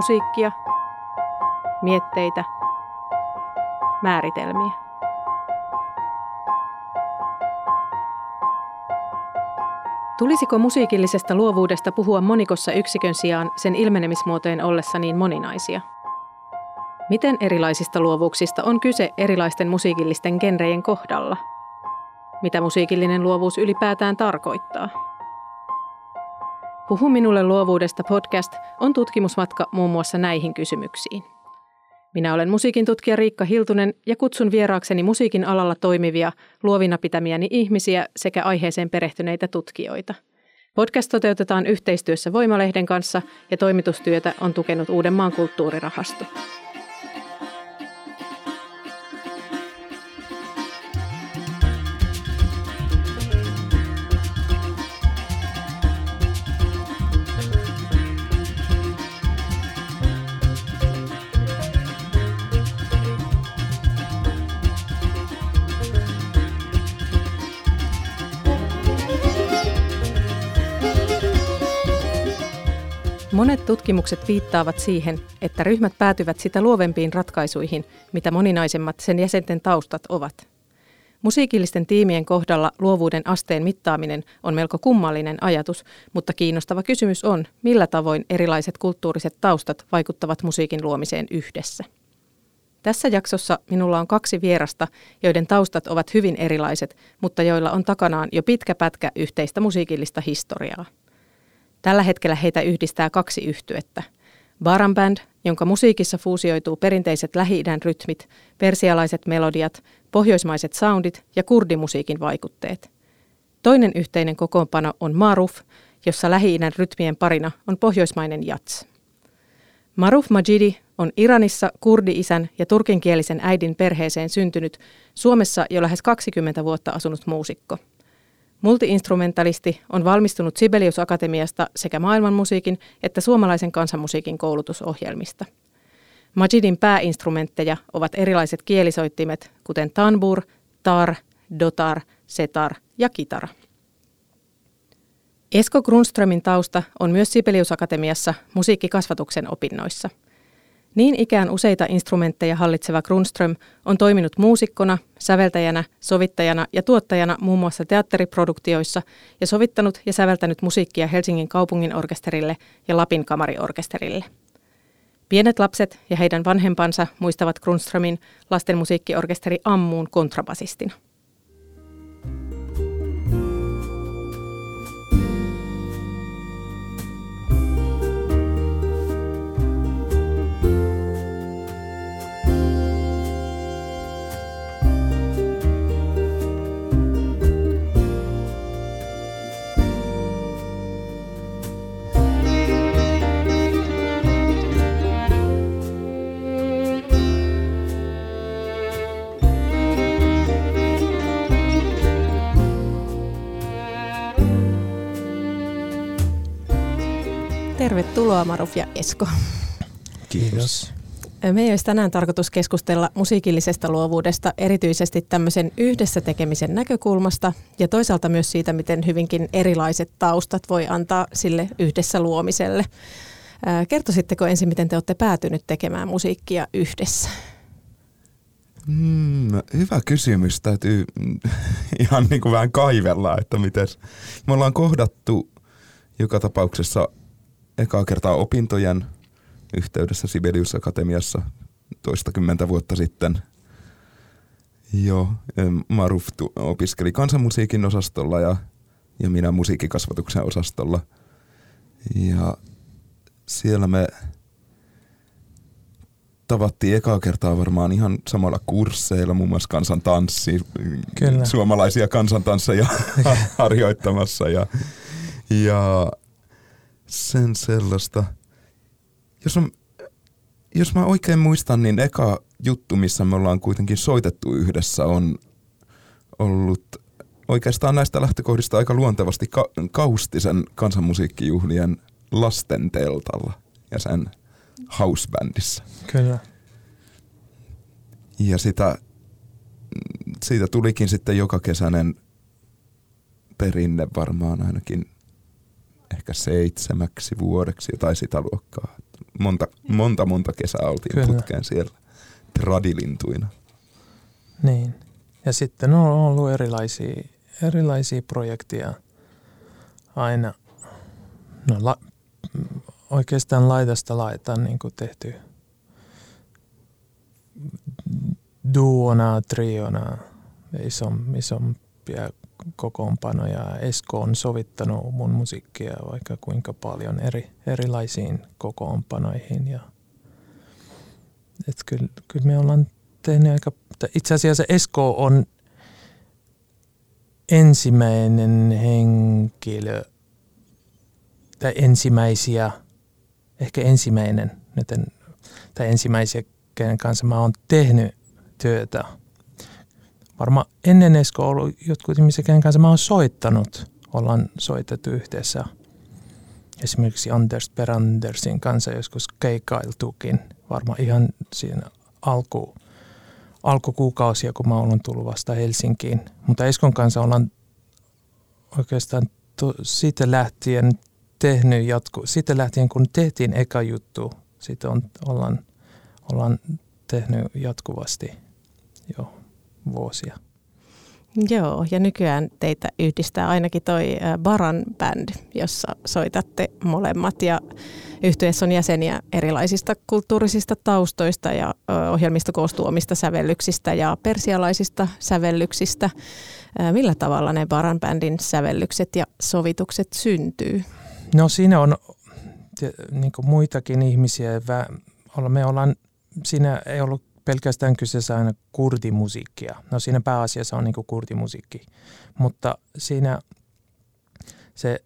Musiikkia, mietteitä, määritelmiä. Tulisiko musiikillisesta luovuudesta puhua monikossa yksikön sijaan sen ilmenemismuotojen ollessa niin moninaisia? Miten erilaisista luovuuksista on kyse erilaisten musiikillisten genrejen kohdalla? Mitä musiikillinen luovuus ylipäätään tarkoittaa? Puhu minulle luovuudesta podcast on tutkimusmatka muun muassa näihin kysymyksiin. Minä olen musiikin tutkija Riikka Hiltunen ja kutsun vieraakseni musiikin alalla toimivia, luovina pitämiäni ihmisiä sekä aiheeseen perehtyneitä tutkijoita. Podcast toteutetaan yhteistyössä Voimalehden kanssa ja toimitustyötä on tukenut Uudenmaan kulttuurirahasto. Monet tutkimukset viittaavat siihen, että ryhmät päätyvät sitä luovempiin ratkaisuihin, mitä moninaisemmat sen jäsenten taustat ovat. Musiikillisten tiimien kohdalla luovuuden asteen mittaaminen on melko kummallinen ajatus, mutta kiinnostava kysymys on, millä tavoin erilaiset kulttuuriset taustat vaikuttavat musiikin luomiseen yhdessä. Tässä jaksossa minulla on kaksi vierasta, joiden taustat ovat hyvin erilaiset, mutta joilla on takanaan jo pitkä pätkä yhteistä musiikillista historiaa. Tällä hetkellä heitä yhdistää kaksi yhtyettä. Baran Band, jonka musiikissa fuusioituu perinteiset lähi rytmit, persialaiset melodiat, pohjoismaiset soundit ja kurdimusiikin vaikutteet. Toinen yhteinen kokoonpano on Maruf, jossa lähi rytmien parina on pohjoismainen jats. Maruf Majidi on Iranissa kurdi-isän ja turkinkielisen äidin perheeseen syntynyt, Suomessa jo lähes 20 vuotta asunut muusikko – Multiinstrumentalisti on valmistunut Sibelius Akatemiasta sekä maailmanmusiikin että suomalaisen kansanmusiikin koulutusohjelmista. Majidin pääinstrumentteja ovat erilaiset kielisoittimet, kuten tanbur, tar, dotar, setar ja kitara. Esko Grundströmin tausta on myös Sibelius Akatemiassa musiikkikasvatuksen opinnoissa – niin ikään useita instrumentteja hallitseva Grundström on toiminut muusikkona, säveltäjänä, sovittajana ja tuottajana muun muassa teatteriproduktioissa ja sovittanut ja säveltänyt musiikkia Helsingin kaupungin orkesterille ja Lapin kamariorkesterille. Pienet lapset ja heidän vanhempansa muistavat Grundströmin lastenmusiikkiorkesteri Ammuun kontrabasistina. Tervetuloa Maruf ja Esko. Kiitos. Meidän olisi tänään tarkoitus keskustella musiikillisesta luovuudesta erityisesti tämmöisen yhdessä tekemisen näkökulmasta ja toisaalta myös siitä, miten hyvinkin erilaiset taustat voi antaa sille yhdessä luomiselle. Kertoisitteko ensin, miten te olette päätynyt tekemään musiikkia yhdessä? Mm, hyvä kysymys. Täytyy ihan niin kuin vähän kaivella, että miten. Me ollaan kohdattu joka tapauksessa ekaa kertaa opintojen yhteydessä Sibelius Akatemiassa toistakymmentä vuotta sitten. Joo, Maruf opiskeli kansanmusiikin osastolla ja, ja minä musiikkikasvatuksen osastolla. Ja siellä me tavattiin ekaa kertaa varmaan ihan samalla kursseilla, muun muassa kansantanssi, Kyllä. suomalaisia kansantansseja harjoittamassa ja, ja sen sellaista. Jos, on, jos mä oikein muistan, niin eka juttu, missä me ollaan kuitenkin soitettu yhdessä, on ollut oikeastaan näistä lähtökohdista aika luontevasti ka- kaustisen kansanmusiikkijuhlien lasten teltalla ja sen housebändissä. Kyllä. Ja sitä, siitä tulikin sitten joka kesäinen perinne varmaan ainakin ehkä seitsemäksi vuodeksi tai sitä luokkaa. Monta, monta, monta kesää oltiin Kyllä. putkeen siellä tradilintuina. Niin. Ja sitten on ollut erilaisia, erilaisia projekteja aina. No, la, oikeastaan laidasta laitaan niin kuin tehty duona, triona, isom, isompia kokoonpanoja. Esko on sovittanut mun musiikkia vaikka kuinka paljon eri, erilaisiin kokoonpanoihin. Ja, et kyllä, kyllä me ollaan tehnyt aika, itse asiassa Esko on ensimmäinen henkilö tai ensimmäisiä, ehkä ensimmäinen, tai ensimmäisiä, kenen kanssa mä oon tehnyt työtä – varmaan ennen Esko ollut jotkut ihmiset, kenen kanssa mä oon soittanut, ollaan soitettu yhdessä. Esimerkiksi Anders Perandersin kanssa joskus keikkailtukin, varmaan ihan siinä alku, alkukuukausia, kun mä oon tullut vasta Helsinkiin. Mutta Eskon kanssa ollaan oikeastaan to, siitä lähtien tehnyt jatku, siitä lähtien kun tehtiin eka juttu, siitä on, ollaan, ollaan tehnyt jatkuvasti. Joo vuosia. Joo, ja nykyään teitä yhdistää ainakin toi Baran Band, jossa soitatte molemmat ja yhtyessä on jäseniä erilaisista kulttuurisista taustoista ja ohjelmisto koostuu omista sävellyksistä ja persialaisista sävellyksistä. Millä tavalla ne Baran Bandin sävellykset ja sovitukset syntyy? No siinä on niin muitakin ihmisiä. Me ollaan, siinä ei ollut pelkästään kyseessä aina kurdimusiikkia. No siinä pääasiassa on niin kurdimusiikki, mutta siinä se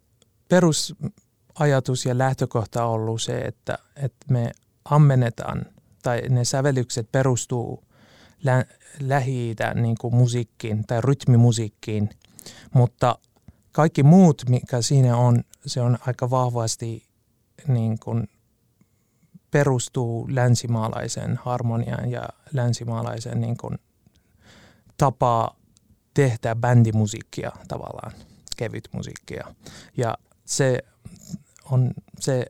perusajatus ja lähtökohta on ollut se, että, että me ammennetaan tai ne sävellykset perustuu lä- lähi niin musiikkiin tai rytmimusiikkiin, mutta kaikki muut, mikä siinä on, se on aika vahvasti niin kuin perustuu länsimaalaisen harmoniaan ja länsimaalaisen niin kuin, tapaa tehdä bändimusiikkia tavallaan, kevyt musiikkia. Ja se on se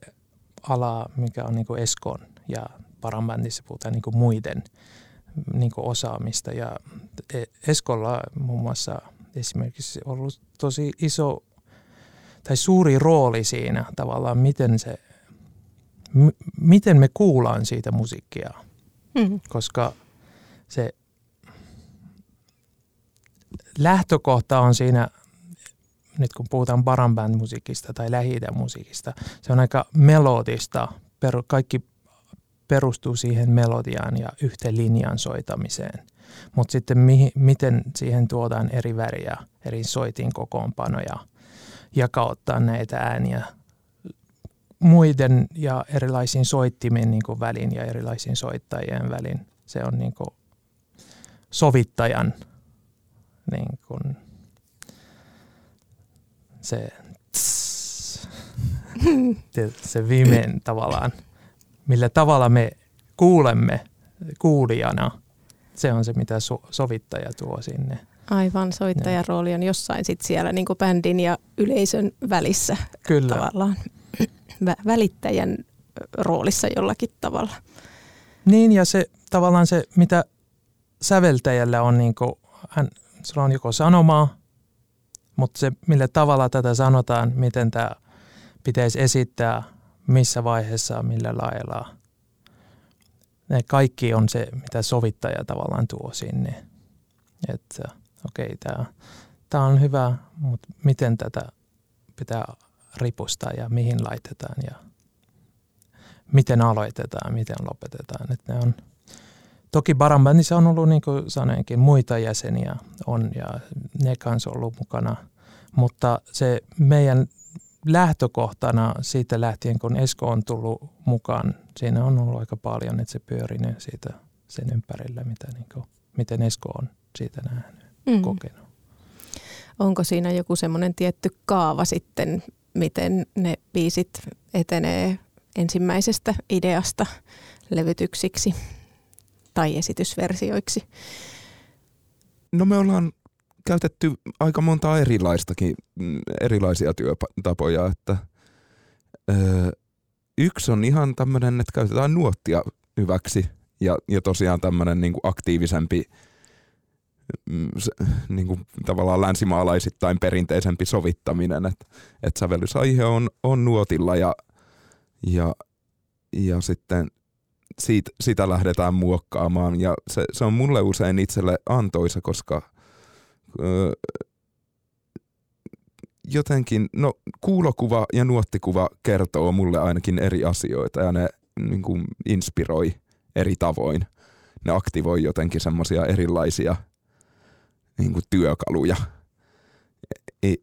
ala, mikä on niin kuin Eskon ja Paranbändissä puhutaan niin kuin muiden niin kuin osaamista. Ja e, Eskolla muun muassa esimerkiksi ollut tosi iso tai suuri rooli siinä tavallaan, miten se m- miten me kuullaan siitä musiikkia. Mm. Koska se lähtökohta on siinä, nyt kun puhutaan baran musiikista tai lähi musiikista, se on aika melodista. Per, kaikki perustuu siihen melodiaan ja yhteen linjan soitamiseen. Mutta sitten mi, miten siihen tuodaan eri väriä, eri soitin kokoonpanoja, jakauttaa näitä ääniä muiden ja erilaisiin soittimien niin kuin välin ja erilaisiin soittajien välin. Se on niin kuin sovittajan niin kuin se, tss, se viimein tavallaan, millä tavalla me kuulemme kuulijana. Se on se, mitä so, sovittaja tuo sinne. Aivan, soittajan rooli on jossain sit siellä niin kuin bändin ja yleisön välissä Kyllä. tavallaan välittäjän roolissa jollakin tavalla. Niin ja se tavallaan se, mitä säveltäjällä on, niin kuin, hän, sillä on joko sanomaa, mutta se millä tavalla tätä sanotaan, miten tämä pitäisi esittää, missä vaiheessa, millä lailla. Ne kaikki on se, mitä sovittaja tavallaan tuo sinne. Että okei, okay, tämä on hyvä, mutta miten tätä pitää ripustaa ja mihin laitetaan ja miten aloitetaan, miten lopetetaan. Et ne on, toki Barambandissa on ollut, niin kuin sanoinkin, muita jäseniä on ja ne kanssa ollut mukana, mutta se meidän lähtökohtana siitä lähtien, kun Esko on tullut mukaan, siinä on ollut aika paljon, että se pyörii siitä sen ympärillä, mitä, niin kuin, miten Esko on siitä nähnyt, mm. kokenut. Onko siinä joku semmoinen tietty kaava sitten, miten ne biisit etenee ensimmäisestä ideasta levytyksiksi tai esitysversioiksi? No me ollaan käytetty aika monta erilaistakin, mm, erilaisia työtapoja, että öö, yksi on ihan tämmöinen, että käytetään nuottia hyväksi ja, ja tosiaan tämmöinen niin aktiivisempi se, niin kuin tavallaan länsimaalaisittain perinteisempi sovittaminen, että et sävellysaihe on, on nuotilla ja, ja, ja sitten siitä, sitä lähdetään muokkaamaan ja se, se on mulle usein itselle antoisa, koska öö, jotenkin, no kuulokuva ja nuottikuva kertoo mulle ainakin eri asioita ja ne niin kuin inspiroi eri tavoin. Ne aktivoi jotenkin semmoisia erilaisia niin kuin työkaluja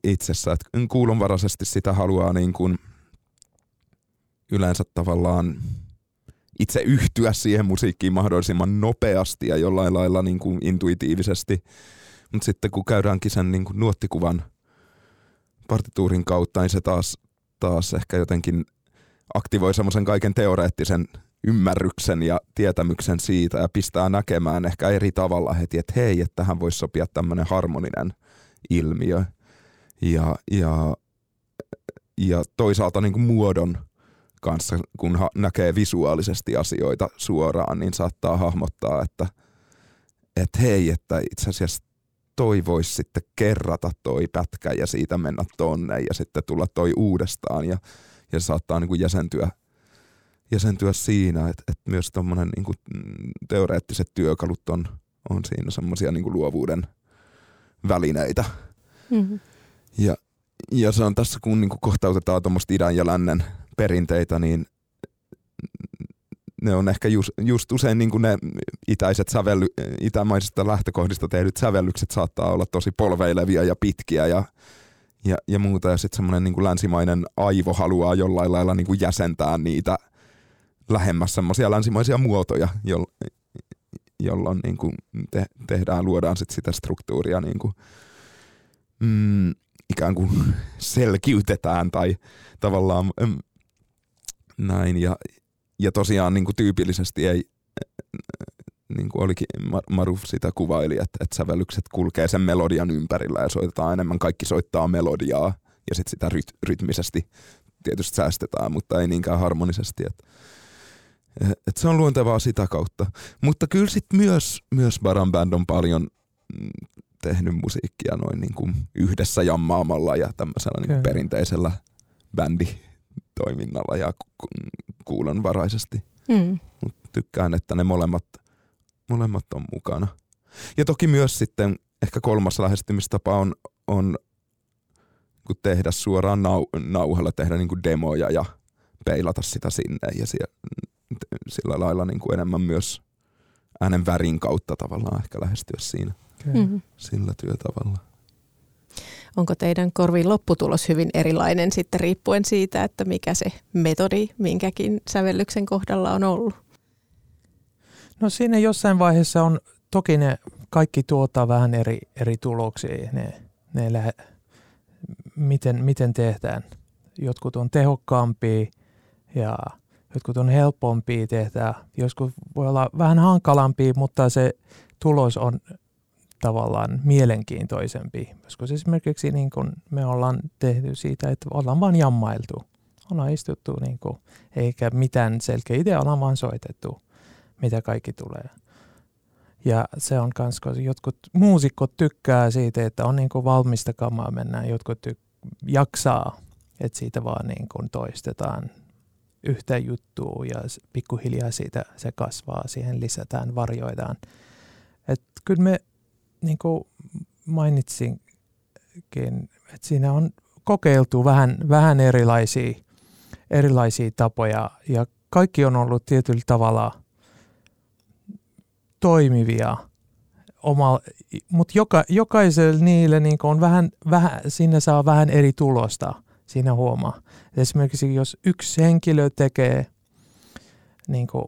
itsessä. että kuulonvaraisesti sitä haluaa niin kuin yleensä tavallaan itse yhtyä siihen musiikkiin mahdollisimman nopeasti ja jollain lailla niin kuin intuitiivisesti. Mutta sitten kun käydäänkin sen niin kuin nuottikuvan partituurin kautta, niin se taas, taas ehkä jotenkin aktivoi semmoisen kaiken teoreettisen ymmärryksen ja tietämyksen siitä ja pistää näkemään ehkä eri tavalla heti, että hei, että tähän voisi sopia tämmöinen harmoninen ilmiö. Ja, ja, ja toisaalta niin kuin muodon kanssa, kun ha- näkee visuaalisesti asioita suoraan, niin saattaa hahmottaa, että, että hei, että itse asiassa toi voisi sitten kerrata toi pätkä ja siitä mennä tonne ja sitten tulla toi uudestaan ja, ja saattaa niin kuin jäsentyä – jäsentyä siinä, että, että myös tuommoinen niin teoreettiset työkalut on, on siinä semmoisia niin luovuuden välineitä. Mm-hmm. Ja, ja se on tässä, kun niin kuin kohtautetaan tuommoista idän ja lännen perinteitä, niin ne on ehkä just, just usein niin kuin ne itäiset sävelly, itämaisista lähtökohdista tehdyt sävellykset saattaa olla tosi polveilevia ja pitkiä ja, ja, ja muuta. Ja sitten semmoinen niin länsimainen aivo haluaa jollain lailla niin kuin jäsentää niitä – lähemmäs semmoisia länsimaisia muotoja, jo, jolloin niin kuin te, tehdään, luodaan sit sitä struktuuria niin kuin, mm, ikään kuin selkiytetään tai tavallaan mm, näin. Ja, ja tosiaan niin kuin tyypillisesti ei, niin kuin olikin Maruf sitä kuvaili, että, että sävellykset kulkee sen melodian ympärillä ja soitetaan enemmän, kaikki soittaa melodiaa ja sitten sitä ryt, rytmisesti tietysti säästetään, mutta ei niinkään harmonisesti. Että et se on luontevaa sitä kautta. Mutta kyllä sitten myös, myös Baran Band on paljon mm, tehnyt musiikkia noin niin kuin yhdessä jammaamalla ja tämmöisellä niin kuin perinteisellä bänditoiminnalla ja ku- kuulonvaraisesti. Mm. Mut tykkään, että ne molemmat, molemmat on mukana. Ja toki myös sitten ehkä kolmas lähestymistapa on, on kun tehdä suoraan nau, nauhalla, tehdä niin kuin demoja ja peilata sitä sinne ja siellä, sillä lailla niin kuin enemmän myös äänen värin kautta tavallaan ehkä lähestyä siinä mm-hmm. sillä työtavalla. Onko teidän korviin lopputulos hyvin erilainen sitten riippuen siitä, että mikä se metodi minkäkin sävellyksen kohdalla on ollut? No siinä jossain vaiheessa on, toki ne kaikki tuottaa vähän eri, eri tuloksia, ne, ne lähe, miten, miten tehdään. Jotkut on tehokkaampia ja jotkut on helpompia tehdä, joskus voi olla vähän hankalampia, mutta se tulos on tavallaan mielenkiintoisempi. Joskus esimerkiksi niin kun me ollaan tehty siitä, että ollaan vain jammailtu. Ollaan istuttu, niin kun, eikä mitään selkeä idea, ollaan vaan soitettu, mitä kaikki tulee. Ja se on myös, kun jotkut muusikot tykkää siitä, että on niin kuin valmista kamaa mennään, jotkut tyk- jaksaa, että siitä vaan niin kuin toistetaan yhtä juttua ja pikkuhiljaa siitä se kasvaa, siihen lisätään, varjoidaan. Et kyllä me, niin kuin mainitsinkin, että siinä on kokeiltu vähän, vähän erilaisia, erilaisia tapoja ja kaikki on ollut tietyllä tavalla toimivia, mutta joka, jokaisella niille niin on vähän, vähän, sinne saa vähän eri tulosta, siinä huomaa. Esimerkiksi jos yksi henkilö tekee, niin kuin,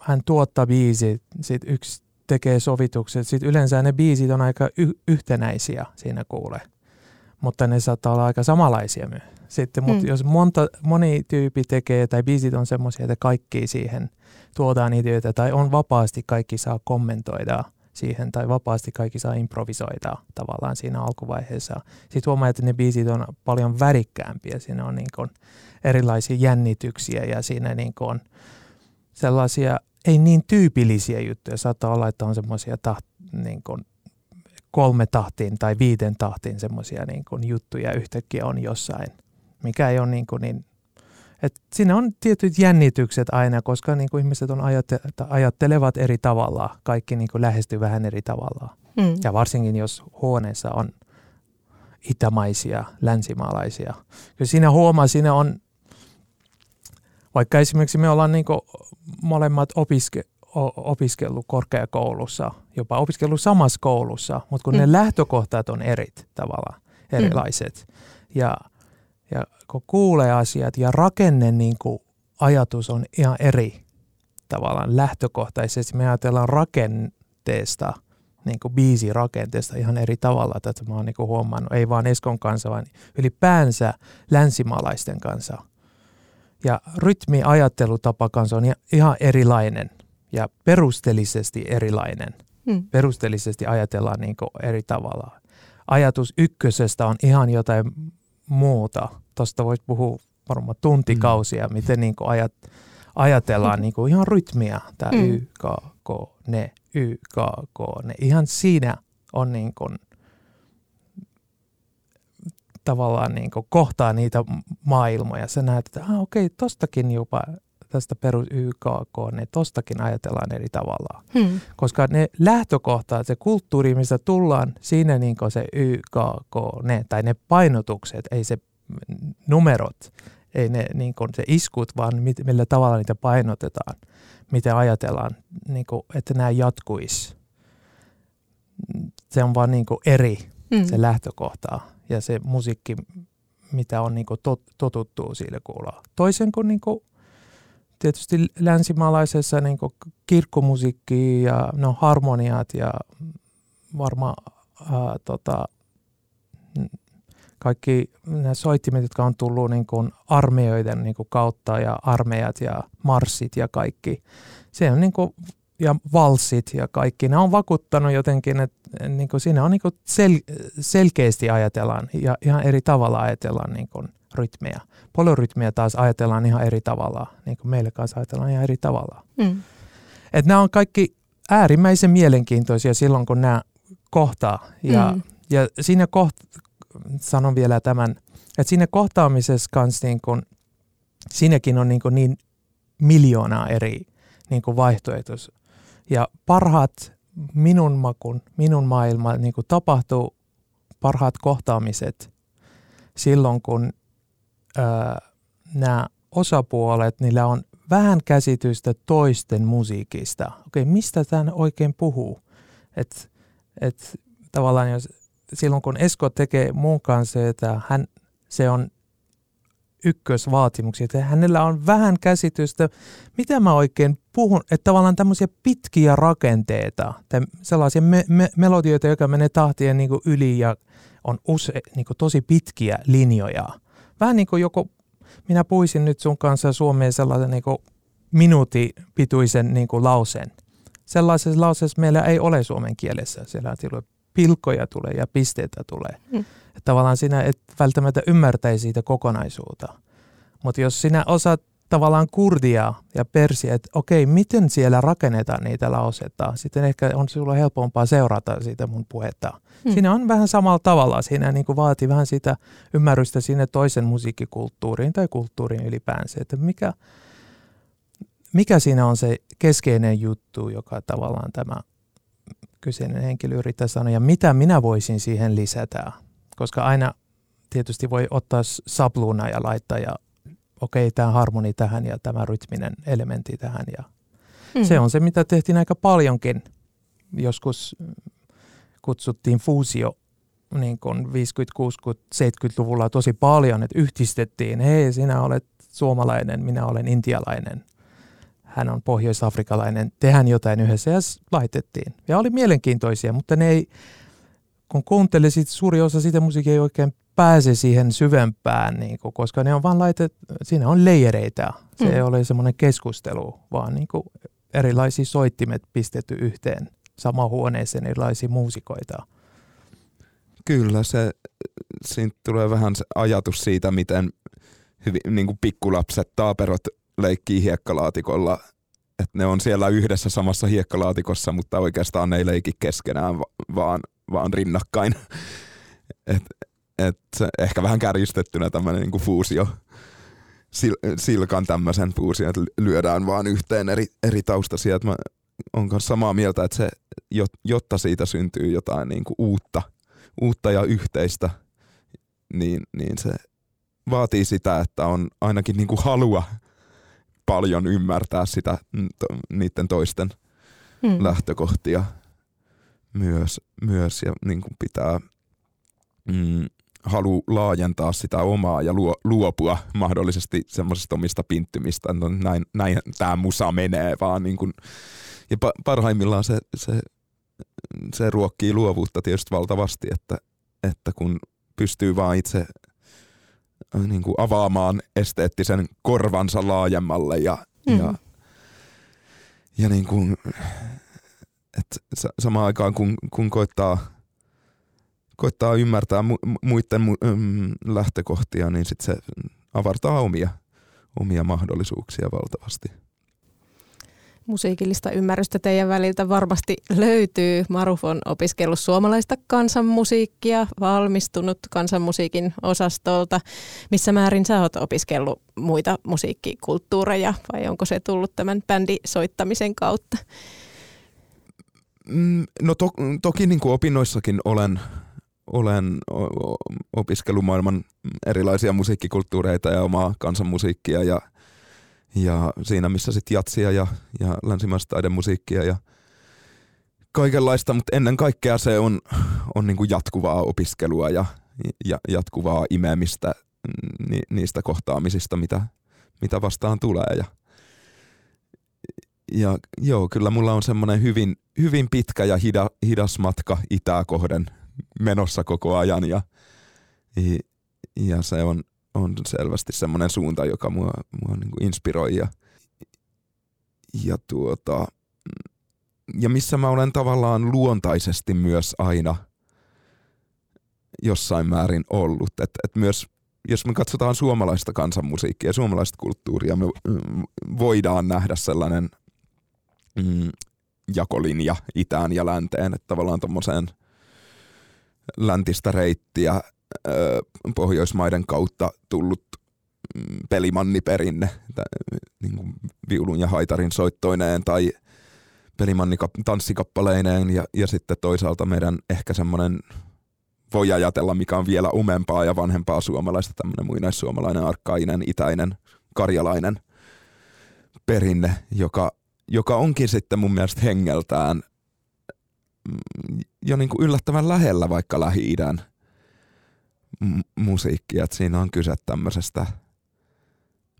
hän tuottaa biisit, sitten yksi tekee sovitukset, sitten yleensä ne biisit on aika y- yhtenäisiä siinä kuulee, mutta ne saattaa olla aika samanlaisia myös. Sitten, mutta mm. jos monta, moni tyyppi tekee tai biisit on semmoisia, että kaikki siihen tuodaan ideoita tai on vapaasti kaikki saa kommentoida siihen tai vapaasti kaikki saa improvisoida tavallaan siinä alkuvaiheessa. Sitten huomaa, että ne biisit on paljon värikkäämpiä. Siinä on niin kuin erilaisia jännityksiä ja siinä niin kuin on sellaisia ei niin tyypillisiä juttuja. Saattaa olla, että on semmoisia taht, niin kuin kolme tahtiin tai viiden tahtiin semmoisia niin juttuja yhtäkkiä on jossain, mikä ei ole niin, kuin niin et siinä on tietyt jännitykset aina, koska niin kuin ihmiset on ajatte- ajattelevat eri tavalla, kaikki niin kuin lähestyy vähän eri tavalla. Mm. Ja varsinkin jos huoneessa on itämaisia, länsimaalaisia. Kyllä siinä huomaa, siinä on, vaikka esimerkiksi me ollaan niin molemmat opiske, opiskellut korkeakoulussa, jopa opiskellut samassa koulussa, mutta kun mm. ne lähtökohtat on erit tavalla, erilaiset. Mm. Ja ja kun kuulee asiat ja rakenne niin kuin ajatus on ihan eri tavallaan lähtökohtaisesti. Me ajatellaan rakenteesta, niin kuin biisi rakenteesta ihan eri tavalla. Tätä mä oon niin kuin huomannut, ei vaan Eskon kanssa, vaan ylipäänsä länsimaalaisten kanssa. Ja rytmiajattelutapa kanssa on ihan erilainen ja perusteellisesti erilainen. Hmm. Perusteellisesti ajatellaan niin kuin eri tavalla. Ajatus ykkösestä on ihan jotain muuta. Tuosta voisi puhua varmaan tuntikausia, mm. miten niin kuin ajat, ajatellaan niin kuin ihan rytmiä, tämä mm. Y, K, K, ne, Y, K, K, ne. Ihan siinä on niin kuin, tavallaan niin kuin kohtaa niitä maailmoja. Sä näet, että ah, okei, tostakin jopa tästä perus YKK, ne tostakin ajatellaan eri tavalla. Hmm. Koska ne lähtökohtaat, se kulttuuri, mistä tullaan, siinä niin se YKK, ne, tai ne painotukset, ei se numerot, ei ne niin se iskut, vaan mit, millä tavalla niitä painotetaan, miten ajatellaan, niin kuin, että nämä jatkuisi. Se on vaan niin eri hmm. se lähtökohta ja se musiikki, mitä on niin tot, totuttu sille kuulla. Toisen kuin, niin kuin tietysti länsimaalaisessa niin kirkkomusiikki ja no, harmoniat ja varmaan tota, kaikki nämä soittimet, jotka on tullut niin kuin armeijoiden niin kuin kautta ja armeijat ja marssit ja kaikki. Se on niin kuin, ja valssit ja kaikki. Ne on vakuuttanut jotenkin, että niin kuin siinä on niin kuin sel, selkeästi ajatellaan ja ihan eri tavalla ajatellaan niin kuin – rytmiä. Polyrytmiä taas ajatellaan ihan eri tavalla, niin kuin meille kanssa ajatellaan ihan eri tavalla. Mm. Et nämä on kaikki äärimmäisen mielenkiintoisia silloin, kun nämä kohtaa. Ja, mm. ja siinä koht, sanon vielä tämän, että siinä kohtaamisessa kanssa niin kun, siinäkin on niin, kun niin miljoonaa eri niin kuin vaihtoehtoja. Ja parhaat minun makun, minun maailma niin tapahtuu parhaat kohtaamiset silloin, kun nämä osapuolet, niillä on vähän käsitystä toisten musiikista. Okei, mistä tämän oikein puhuu? Et, et, tavallaan jos, silloin kun Esko tekee mun kanssa, että hän, se on ykkösvaatimuksia, että hänellä on vähän käsitystä, mitä mä oikein puhun, että tavallaan tämmöisiä pitkiä rakenteita, tai sellaisia me, me, melodioita, jotka menee tahtien niin yli ja on use, niin tosi pitkiä linjoja – vähän niin kuin joko minä puisin nyt sun kanssa Suomeen sellaisen niin kuin minuutin pituisen niin kuin lauseen. Sellaisessa lauseessa meillä ei ole suomen kielessä. Siellä tulee pilkkoja tulee ja pisteitä tulee. Mm. Tavallaan sinä et välttämättä ymmärtäisi siitä kokonaisuutta. Mutta jos sinä osaat tavallaan kurdia ja persiä, että okei, miten siellä rakennetaan niitä lauseita. Sitten ehkä on sinulla helpompaa seurata siitä mun puhetta. Hmm. Siinä on vähän samalla tavalla. Siinä niin kuin vaatii vähän sitä ymmärrystä sinne toisen musiikkikulttuuriin tai kulttuuriin ylipäänsä, että mikä, mikä siinä on se keskeinen juttu, joka tavallaan tämä kyseinen henkilö yrittää sanoa, ja mitä minä voisin siihen lisätä. Koska aina tietysti voi ottaa sapluna ja laittaa ja okei, okay, tämä harmoni tähän ja tämä rytminen elementti tähän. Ja mm. Se on se, mitä tehtiin aika paljonkin. Joskus kutsuttiin fuusio niin kuin 50-, 60-, 70-luvulla tosi paljon, että yhdistettiin, hei sinä olet suomalainen, minä olen intialainen, hän on pohjois-afrikalainen, tehdään jotain yhdessä ja laitettiin. Ja oli mielenkiintoisia, mutta ne ei, kun kuuntelee, sit suuri osa siitä musiikkia ei oikein pääse siihen syvempään, niin kuin, koska ne on vaan laitet, siinä on leijereitä. Se mm. ei ole semmoinen keskustelu, vaan niin kuin erilaisia soittimet pistetty yhteen sama huoneeseen erilaisia muusikoita. Kyllä, se, siitä tulee vähän se ajatus siitä, miten hyvin, niin kuin pikkulapset, taaperot leikkii hiekkalaatikolla, että ne on siellä yhdessä samassa hiekkalaatikossa, mutta oikeastaan ne ei leiki keskenään, vaan, vaan rinnakkain. Et, et ehkä vähän kärjistettynä tämmöinen niin fuusio, sil, silkan tämmöisen fuusio, että lyödään vaan yhteen eri, eri taustasia. Mä oon samaa mieltä, että se, jotta siitä syntyy jotain niin kuin uutta, uutta ja yhteistä, niin, niin se vaatii sitä, että on ainakin niin kuin halua paljon ymmärtää sitä niiden toisten hmm. lähtökohtia myös, myös ja niin kuin pitää mm, halu laajentaa sitä omaa ja luo, luopua mahdollisesti semmoisista omista pinttymistä. No, näin, näin tämä musa menee, vaan niin kuin, ja parhaimmillaan se, se, se ruokkii luovuutta tietysti valtavasti, että, että kun pystyy vaan itse äh, niin kuin avaamaan esteettisen korvansa laajemmalle ja, mm. ja, ja niin kuin, että samaan aikaan kun, kun koittaa, koittaa ymmärtää mu, muiden mu, mm, lähtökohtia, niin sit se avartaa omia, omia mahdollisuuksia valtavasti musiikillista ymmärrystä teidän väliltä varmasti löytyy. Maruf on opiskellut suomalaista kansanmusiikkia, valmistunut kansanmusiikin osastolta. Missä määrin sä oot opiskellut muita musiikkikulttuureja vai onko se tullut tämän bändisoittamisen kautta? Mm, no to, toki niin kuin opinnoissakin olen, olen opiskellut maailman erilaisia musiikkikulttuureita ja omaa kansanmusiikkia ja – ja siinä missä sitten jatsia ja, ja länsimaista taidemusiikkia ja kaikenlaista, mutta ennen kaikkea se on, on niin kuin jatkuvaa opiskelua ja, ja jatkuvaa imemistä ni, niistä kohtaamisista, mitä, mitä vastaan tulee. Ja, ja joo, kyllä mulla on semmoinen hyvin, hyvin pitkä ja hida, hidas matka itää kohden menossa koko ajan ja, ja se on, on selvästi semmoinen suunta, joka mua, mua niin kuin inspiroi ja, ja, tuota, ja missä mä olen tavallaan luontaisesti myös aina jossain määrin ollut. Et, et myös jos me katsotaan suomalaista kansanmusiikkia ja suomalaista kulttuuria, me voidaan nähdä sellainen mm, jakolinja itään ja länteen, että tavallaan tuommoiseen läntistä reittiä Pohjoismaiden kautta tullut mm, pelimanniperinne, niin kuin viulun ja haitarin soittoineen tai pelimanni tanssikappaleineen ja, ja sitten toisaalta meidän ehkä semmoinen voi ajatella, mikä on vielä umempaa ja vanhempaa suomalaista, tämmöinen muinaissuomalainen, arkkainen, itäinen, karjalainen perinne, joka, joka onkin sitten mun mielestä hengeltään jo niin kuin yllättävän lähellä vaikka Lähi-idän – musiikkia, että siinä on kyse tämmöisestä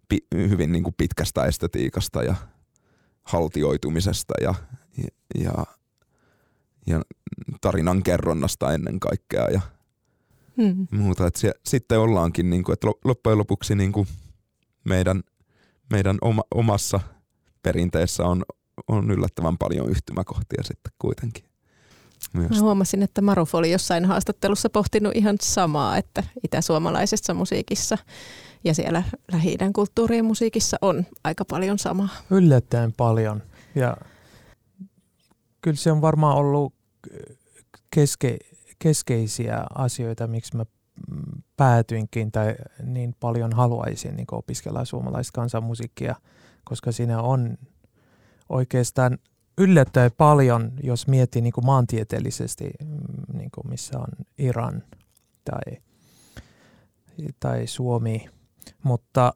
pi- hyvin niin kuin pitkästä estetiikasta ja haltioitumisesta ja, ja, ja tarinan kerronnasta ennen kaikkea ja hmm. muuta. Et se, sitten ollaankin, niin kuin, että loppujen lopuksi niin kuin meidän, meidän oma, omassa perinteessä on, on yllättävän paljon yhtymäkohtia sitten kuitenkin. Myös. Mä huomasin, että Maruf oli jossain haastattelussa pohtinut ihan samaa, että itäsuomalaisessa musiikissa ja siellä lähi kulttuurien musiikissa on aika paljon samaa. Yllättäen paljon. Ja kyllä se on varmaan ollut keske, keskeisiä asioita, miksi mä päätyinkin tai niin paljon haluaisin niin opiskella suomalaista kansanmusiikkia, koska siinä on oikeastaan – yllättäen paljon, jos miettii niin kuin maantieteellisesti, mm, niin kuin missä on Iran tai, tai Suomi. Mutta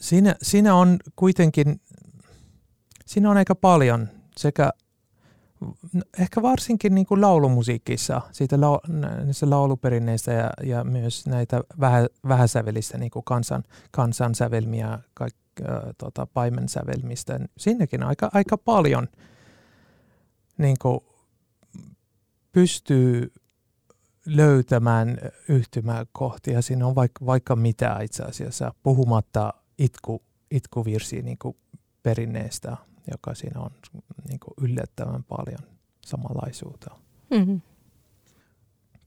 siinä, siinä on kuitenkin, siinä on aika paljon sekä ehkä varsinkin niin kuin laulumusiikissa, siitä lau, niissä lauluperinneistä ja, ja myös näitä vähä, vähäsävelistä niin kuin kansan, kansansävelmiä, kaik, äh, tota, paimensävelmistä, sinnekin aika, aika paljon niin kuin pystyy löytämään yhtymäkohtia. Siinä on vaikka, vaikka mitä itse asiassa, puhumatta itku, itkuvirsi niin kuin perinneestä, joka siinä on niin kuin yllättävän paljon samanlaisuutta. Mm-hmm.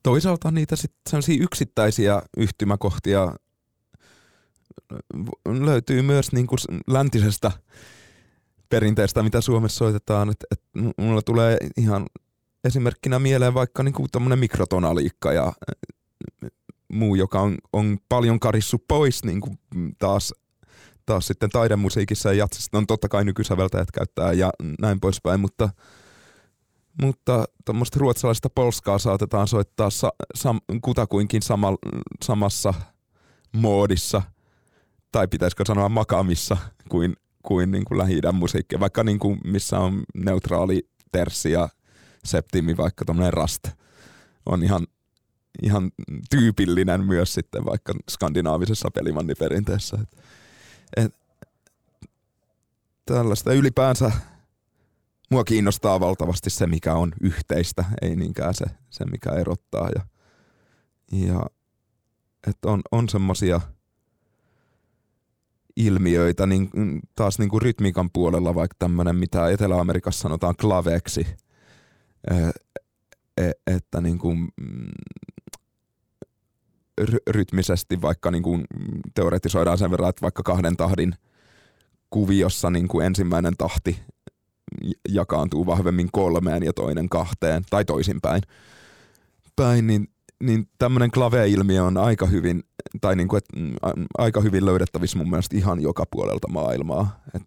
Toisaalta niitä sitten yksittäisiä yhtymäkohtia löytyy myös niin kuin läntisestä perinteestä, mitä Suomessa soitetaan. Et, et mulla tulee ihan esimerkkinä mieleen vaikka niin kuin mikrotonaliikka ja muu, joka on, on paljon karissu pois niin kuin taas taas sitten taidemusiikissa ja jatsissa on totta kai nykysäveltäjät käyttää ja näin poispäin, mutta mutta tuommoista ruotsalaista polskaa saatetaan soittaa sa, sam, kutakuinkin sama, samassa moodissa, tai pitäisikö sanoa makamissa, kuin, kuin, niin kuin lähi musiikki, vaikka niin kuin missä on neutraali terssi ja septimi, vaikka tuommoinen rast on ihan, ihan tyypillinen myös sitten vaikka skandinaavisessa pelimanniperinteessä. Et et, tällaista ylipäänsä mua kiinnostaa valtavasti se, mikä on yhteistä, ei niinkään se, se mikä erottaa. Ja, ja että on, on semmoisia ilmiöitä, niin taas niin kuin rytmiikan puolella vaikka tämmöinen, mitä Etelä-Amerikassa sanotaan klaveksi, e, että niin kuin, mm, rytmisesti vaikka niin kuin teoretisoidaan sen verran, että vaikka kahden tahdin kuviossa niin kuin ensimmäinen tahti jakaantuu vahvemmin kolmeen ja toinen kahteen, tai toisinpäin, päin, niin, niin tämmöinen klave-ilmiö on aika hyvin, tai niin kuin, et, aika hyvin löydettävissä mun mielestä ihan joka puolelta maailmaa. Et,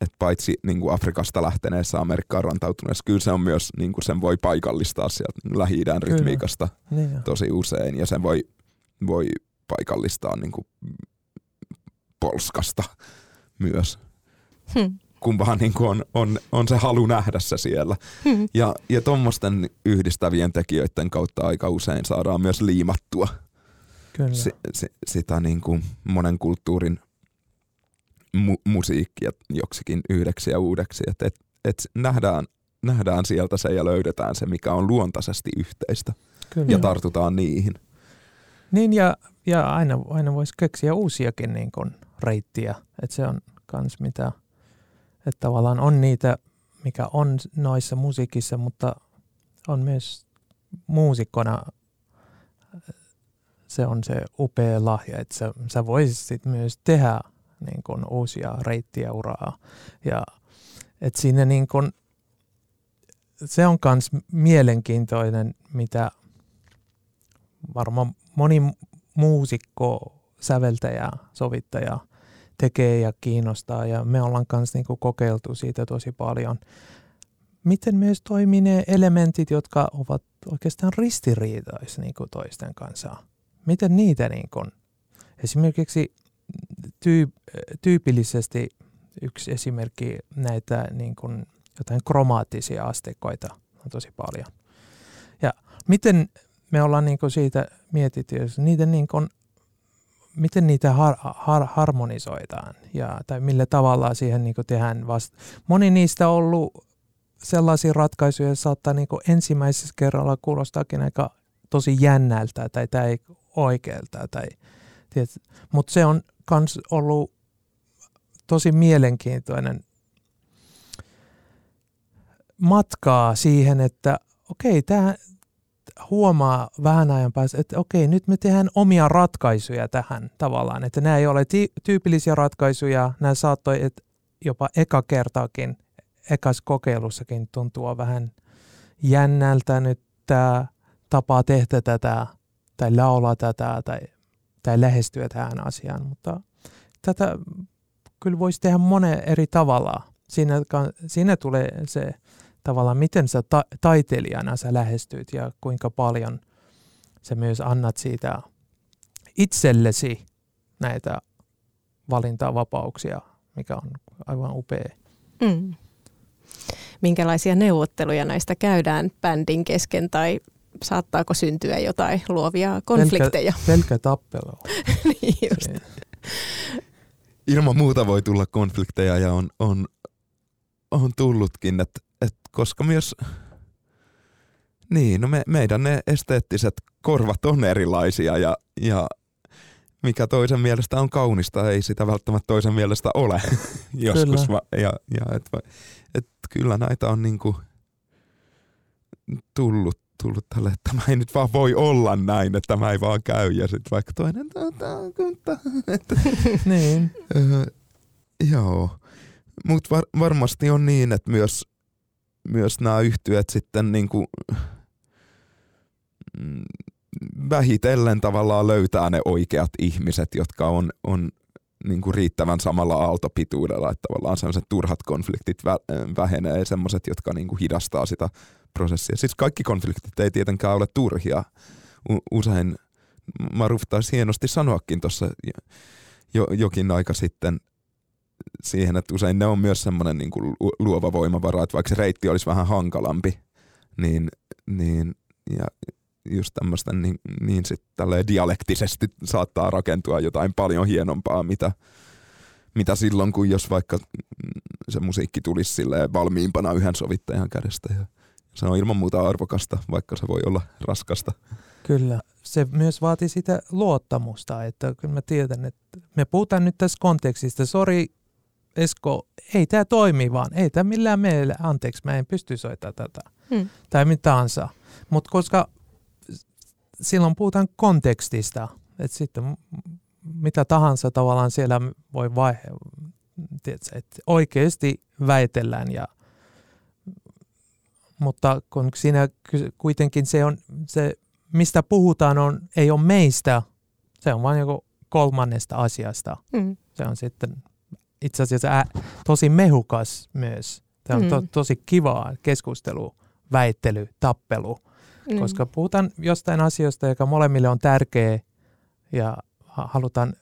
et paitsi niin kuin Afrikasta lähteneessä Amerikkaan rantautuneessa, kyllä se on myös, niin kuin sen voi paikallistaa sieltä lähi rytmiikasta niin tosi usein, ja sen voi, voi paikallistaa niin kuin polskasta myös. Hmm. Kumpahan niin kuin on, on, on se halu nähdä se siellä. Hmm. Ja, ja tuommoisten yhdistävien tekijöiden kautta aika usein saadaan myös liimattua Kyllä. Si, si, sitä niin kuin monen kulttuurin mu- musiikkia joksikin yhdeksi ja uudeksi. Että et, et nähdään, nähdään sieltä se ja löydetään se, mikä on luontaisesti yhteistä. Kyllä. Ja tartutaan niihin. Niin ja, ja aina, aina voisi keksiä uusiakin niin kuin reittiä. Että se on kans mitä, että tavallaan on niitä, mikä on noissa musiikissa, mutta on myös muusikkona se on se upea lahja, että sä, sä voisit myös tehdä niin kuin uusia reittiä uraa. Ja et siinä niin kuin, se on myös mielenkiintoinen, mitä varmaan moni muusikko, säveltäjä, sovittaja tekee ja kiinnostaa ja me ollaan myös niin kuin kokeiltu siitä tosi paljon. Miten myös toimii ne elementit, jotka ovat oikeastaan ristiriitaisia niin kuin toisten kanssa? Miten niitä niin kuin, esimerkiksi tyy, tyypillisesti yksi esimerkki näitä niin kuin jotain kromaattisia asteikoita on tosi paljon. Ja miten me ollaan niin kuin siitä mietitty, jos niitä niin kuin, miten niitä har, har, harmonisoidaan ja, tai millä tavalla siihen niin kuin tehdään vasta. Moni niistä on ollut sellaisia ratkaisuja, että saattaa niin kuin ensimmäisessä kerralla kuulostaakin aika tosi jännältä tai, tai oikealta. Tai, mutta se on myös ollut tosi mielenkiintoinen matkaa siihen, että okei, tämä huomaa vähän ajan päästä, että okei, nyt me tehdään omia ratkaisuja tähän tavallaan, että nämä ei ole ty- tyypillisiä ratkaisuja, nämä saattoi että jopa eka kertaakin, ekas kokeilussakin tuntua vähän jännältä nyt tämä tapa tehdä tätä tai laulaa tätä tai, tai lähestyä tähän asiaan, mutta tätä kyllä voisi tehdä monen eri tavalla. Siinä, siinä tulee se tavallaan, miten sä ta- taiteilijana sä lähestyt ja kuinka paljon sä myös annat siitä itsellesi näitä valintavapauksia, mikä on aivan upea. Mm. Minkälaisia neuvotteluja näistä käydään bändin kesken tai saattaako syntyä jotain luovia konflikteja? Pelkä, pelkä tappelu. niin just. Ilman muuta voi tulla konflikteja ja on, on, on tullutkin, että et koska myös niin, no me, meidän ne esteettiset korvat on erilaisia ja, ja mikä toisen mielestä on kaunista, ei sitä välttämättä toisen mielestä ole joskus. Va, ja, ja et, et kyllä näitä on niinku tullut, tullut tälle, että tämä ei nyt vaan voi olla näin, että tämä ei vaan käy. Ja sitten vaikka toinen, niin. joo. Mutta var, varmasti on niin, että myös, myös nämä yhtyöt sitten niinku, mm, vähitellen tavallaan löytää ne oikeat ihmiset, jotka on, on niin kuin riittävän samalla aaltopituudella, että tavallaan sellaiset turhat konfliktit vä- vähenee, semmoiset, jotka niin kuin hidastaa sitä prosessia. Siis kaikki konfliktit ei tietenkään ole turhia. Usein Maruf taisi hienosti sanoakin tuossa jo, jokin aika sitten siihen, että usein ne on myös semmoinen niin kuin luova voimavara, että vaikka se reitti olisi vähän hankalampi, niin, niin ja just tämmöistä niin, niin sitten dialektisesti saattaa rakentua jotain paljon hienompaa, mitä, mitä silloin, kun jos vaikka se musiikki tulisi sille valmiimpana yhden sovittajan kädestä. Ja se on ilman muuta arvokasta, vaikka se voi olla raskasta. Kyllä. Se myös vaatii sitä luottamusta, että kyllä mä tiedän, että me puhutaan nyt tässä kontekstista. Sori Esko, ei tämä toimi vaan, ei tämä millään meillä, anteeksi, mä en pysty soittamaan tätä. Hmm. Tai mitä tahansa. Mutta koska silloin puhutaan kontekstista, että sitten mitä tahansa tavallaan siellä voi vaihe, tiedätkö, että oikeasti väitellään ja mutta kun siinä kuitenkin se on, se mistä puhutaan on, ei ole meistä, se on vain joku kolmannesta asiasta. Mm. Se on sitten itse asiassa ä, tosi mehukas myös. Se on to, mm. tosi kivaa keskustelu, väittely, tappelu mm. koska puhutaan jostain asioista, joka molemmille on tärkeä ja halutaan,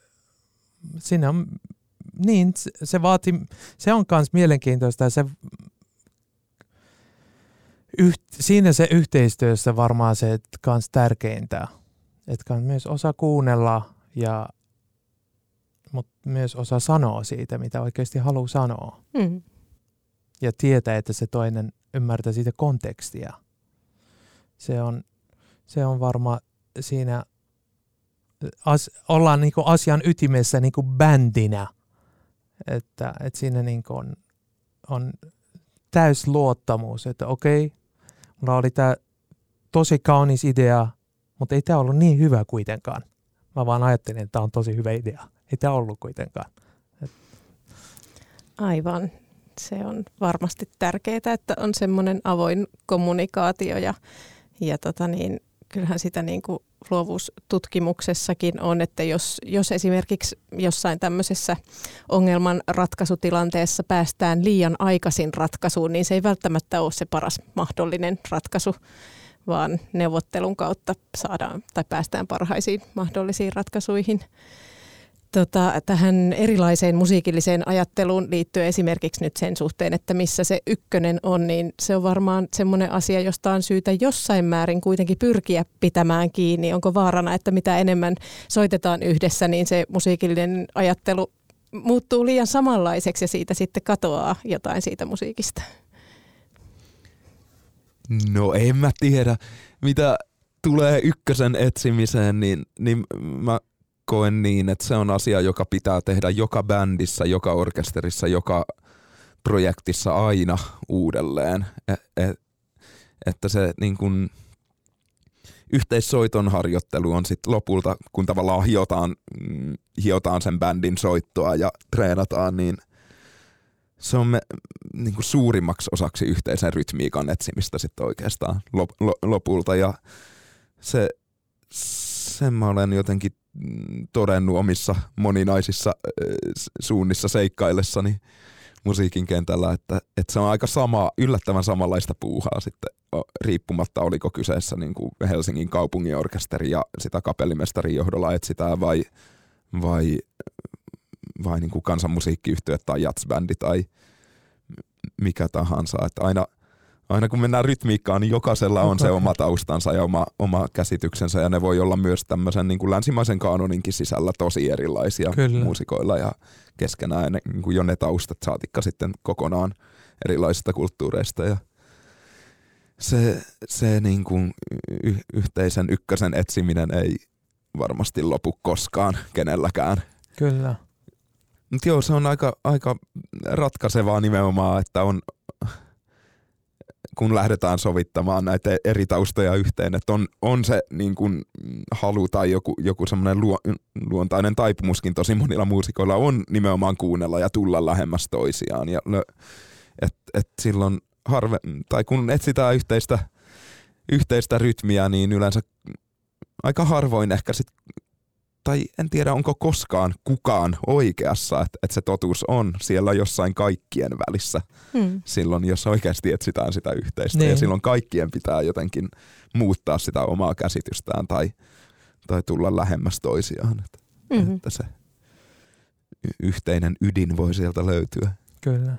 siinä on, niin se vaatii, se on myös mielenkiintoista se yht, siinä se yhteistyössä varmaan se kans tärkeintä, että myös osa kuunnella ja mutta myös osa sanoa siitä, mitä oikeasti haluaa sanoa. Mm. Ja tietää, että se toinen ymmärtää siitä kontekstia se on, se on varma siinä, as, ollaan niinku asian ytimessä niinku bändinä, että, että siinä niinku on, on täys luottamus, että okei, mulla oli tämä tosi kaunis idea, mutta ei tämä ollut niin hyvä kuitenkaan. Mä vaan ajattelin, että tämä on tosi hyvä idea. Ei tämä ollut kuitenkaan. Aivan. Se on varmasti tärkeää, että on semmoinen avoin kommunikaatio ja ja tota niin, kyllähän sitä niin kuin luovuustutkimuksessakin on, että jos, jos esimerkiksi jossain tämmöisessä ongelman ratkaisutilanteessa päästään liian aikaisin ratkaisuun, niin se ei välttämättä ole se paras mahdollinen ratkaisu, vaan neuvottelun kautta saadaan tai päästään parhaisiin mahdollisiin ratkaisuihin tota, tähän erilaiseen musiikilliseen ajatteluun liittyen esimerkiksi nyt sen suhteen, että missä se ykkönen on, niin se on varmaan semmoinen asia, josta on syytä jossain määrin kuitenkin pyrkiä pitämään kiinni. Onko vaarana, että mitä enemmän soitetaan yhdessä, niin se musiikillinen ajattelu muuttuu liian samanlaiseksi ja siitä sitten katoaa jotain siitä musiikista? No en mä tiedä. Mitä tulee ykkösen etsimiseen, niin, niin mä koen niin, että se on asia, joka pitää tehdä joka bändissä, joka orkesterissa, joka projektissa aina uudelleen. Et, et, että se niin kun, yhteissoiton harjoittelu on sitten lopulta, kun tavallaan hiotaan, mm, hiotaan sen bändin soittoa ja treenataan, niin se on me, niin kuin suurimmaksi osaksi yhteisen rytmiikan etsimistä sitten oikeastaan lop, lopulta. Ja se, sen mä olen jotenkin todennut omissa moninaisissa suunnissa seikkaillessani musiikin kentällä, että, että se on aika sama, yllättävän samanlaista puuhaa sitten, riippumatta oliko kyseessä niin kuin Helsingin kaupunginorkesteri ja sitä kapellimestarin johdolla etsitään vai, vai vai niin kuin kansanmusiikkiyhtiö tai jatsbändi tai mikä tahansa. Että aina, aina kun mennään rytmiikkaan, niin jokaisella on se oma taustansa ja oma, oma käsityksensä ja ne voi olla myös tämmöisen niin kuin länsimaisen kaanoninkin sisällä tosi erilaisia Kyllä. muusikoilla ja keskenään ne, niin kuin jo ne taustat saatikka sitten kokonaan erilaisista kulttuureista ja se, se niin kuin y- yhteisen ykkösen etsiminen ei varmasti lopu koskaan kenelläkään. Kyllä. Mutta joo, se on aika, aika ratkaisevaa nimenomaan, että on, kun lähdetään sovittamaan näitä eri taustoja yhteen, että on, on se niin kuin halu tai joku, joku semmoinen luo, luontainen taipumuskin tosi monilla muusikoilla on nimenomaan kuunnella ja tulla lähemmäs toisiaan. Ja, et, et silloin harve, tai kun etsitään yhteistä, yhteistä rytmiä, niin yleensä aika harvoin ehkä sit, tai en tiedä onko koskaan kukaan oikeassa, että, että se totuus on siellä jossain kaikkien välissä. Hmm. Silloin, jos oikeasti etsitään sitä yhteistä Niin. ja silloin kaikkien pitää jotenkin muuttaa sitä omaa käsitystään tai, tai tulla lähemmäs toisiaan. Että, Mhm. että se yhteinen ydin voi sieltä löytyä. Kyllä.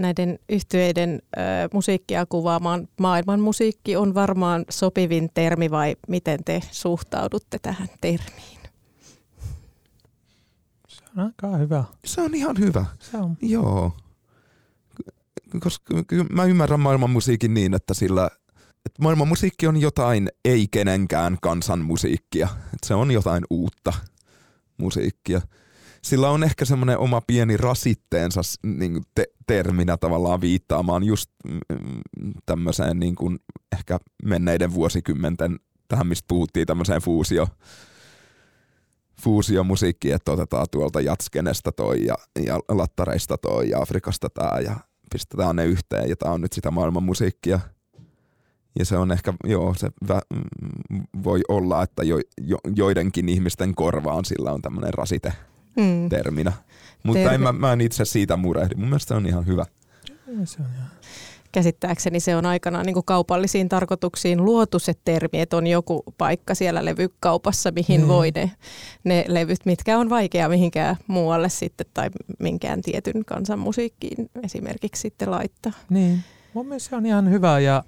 Näiden yhtyeiden ö, musiikkia kuvaamaan maailman musiikki on varmaan sopivin termi vai miten te suhtaudutte tähän termiin? Se on aika hyvä. Se on ihan hyvä. Se on. Joo. Koska mä ymmärrän maailman musiikin niin, että sillä että maailman musiikki on jotain ei kenenkään kansan musiikkia. Että se on jotain uutta musiikkia. Sillä on ehkä semmoinen oma pieni rasitteensa niin te- terminä tavallaan viittaamaan just mm, tämmöiseen niin kuin ehkä menneiden vuosikymmenten, tähän mistä puhuttiin tämmöiseen fuusio, fuusiomusiikkiin, että otetaan tuolta jatskenestä toi ja, ja lattareista toi ja Afrikasta tää ja pistetään ne yhteen ja tää on nyt sitä maailman musiikkia. Ja se on ehkä, joo, se vä, mm, voi olla, että jo, jo, joidenkin ihmisten korvaan sillä on tämmöinen rasite Mm. terminä. Mutta Termi- en, mä, mä en itse siitä murehdi. Mun mielestä se on ihan hyvä. Se on ihan. Käsittääkseni se on aikanaan niin kaupallisiin tarkoituksiin luotu se termi, että on joku paikka siellä levykaupassa, mihin Niin. voi ne, ne levyt, mitkä on vaikea mihinkään muualle sitten tai minkään tietyn kansan musiikkiin esimerkiksi sitten laittaa. Niin. Mun mielestä se on ihan hyvä ja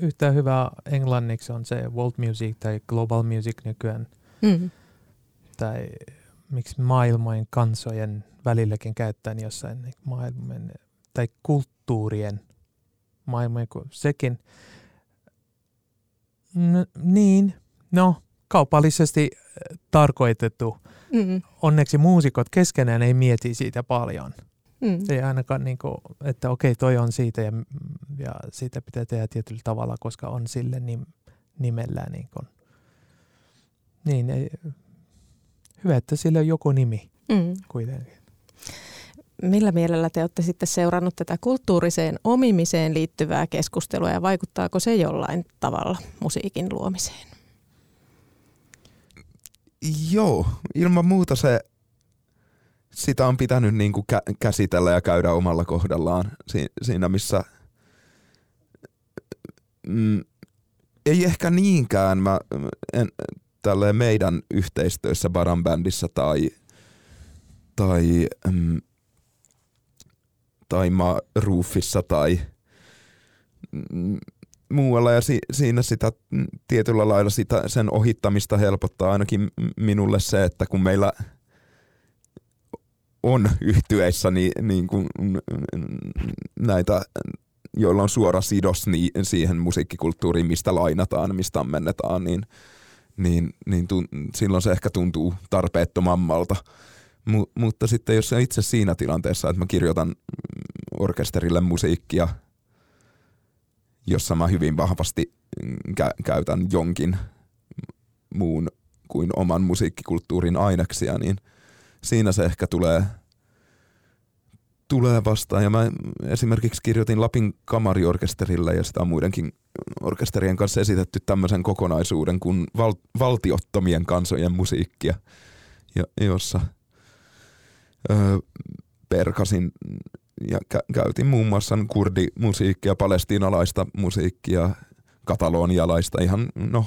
yhtä hyvä englanniksi on se world music tai global music nykyään. Mm. Tai miksi maailmojen kansojen välilläkin käyttäen jossain niin maailman tai kulttuurien maailmojen, ku- sekin. N- niin, no kaupallisesti äh, tarkoitettu. Mm. Onneksi muusikot keskenään ei mieti siitä paljon. Mm. Ei ainakaan, niin kuin, että okei, toi on siitä ja, ja siitä pitää tehdä tietyllä tavalla, koska on sille nim, nimellä. Niin, kuin. niin ei, hyvä, että sillä on joku nimi Mm. kuitenkin. Millä mielellä te olette sitten seurannut tätä kulttuuriseen omimiseen liittyvää keskustelua ja vaikuttaako se jollain tavalla musiikin luomiseen? Joo, ilman muuta se, sitä on pitänyt niin kuin kä- käsitellä ja käydä omalla kohdallaan si- siinä, missä mm, ei ehkä niinkään mä, en, tälleen meidän yhteistyössä Baran bändissä tai, tai, mm, tai Ma Roofissa tai mm, muualla. Ja si- siinä sitä mm, tietyllä lailla sitä, sen ohittamista helpottaa ainakin minulle se, että kun meillä on yhtyeissä niin, niin kuin, mm, näitä, joilla on suora sidos niin, siihen musiikkikulttuuriin, mistä lainataan, mistä ammennetaan, niin, niin, niin tun, silloin se ehkä tuntuu tarpeettomammalta. Mu, mutta sitten jos se itse siinä tilanteessa, että mä kirjoitan orkesterille musiikkia, jossa mä hyvin vahvasti mm, kä- käytän jonkin muun kuin oman musiikkikulttuurin aineksia, niin siinä se ehkä tulee, tulee vastaan. Ja mä esimerkiksi kirjoitin Lapin kamariorkesterille ja sitä on muidenkin orkesterien kanssa esitetty tämmöisen kokonaisuuden kuin val- valtiottomien kansojen musiikkia, jossa öö, perkasin ja kä- käytin muun muassa kurdimusiikkia, palestiinalaista musiikkia, katalonialaista, ihan no,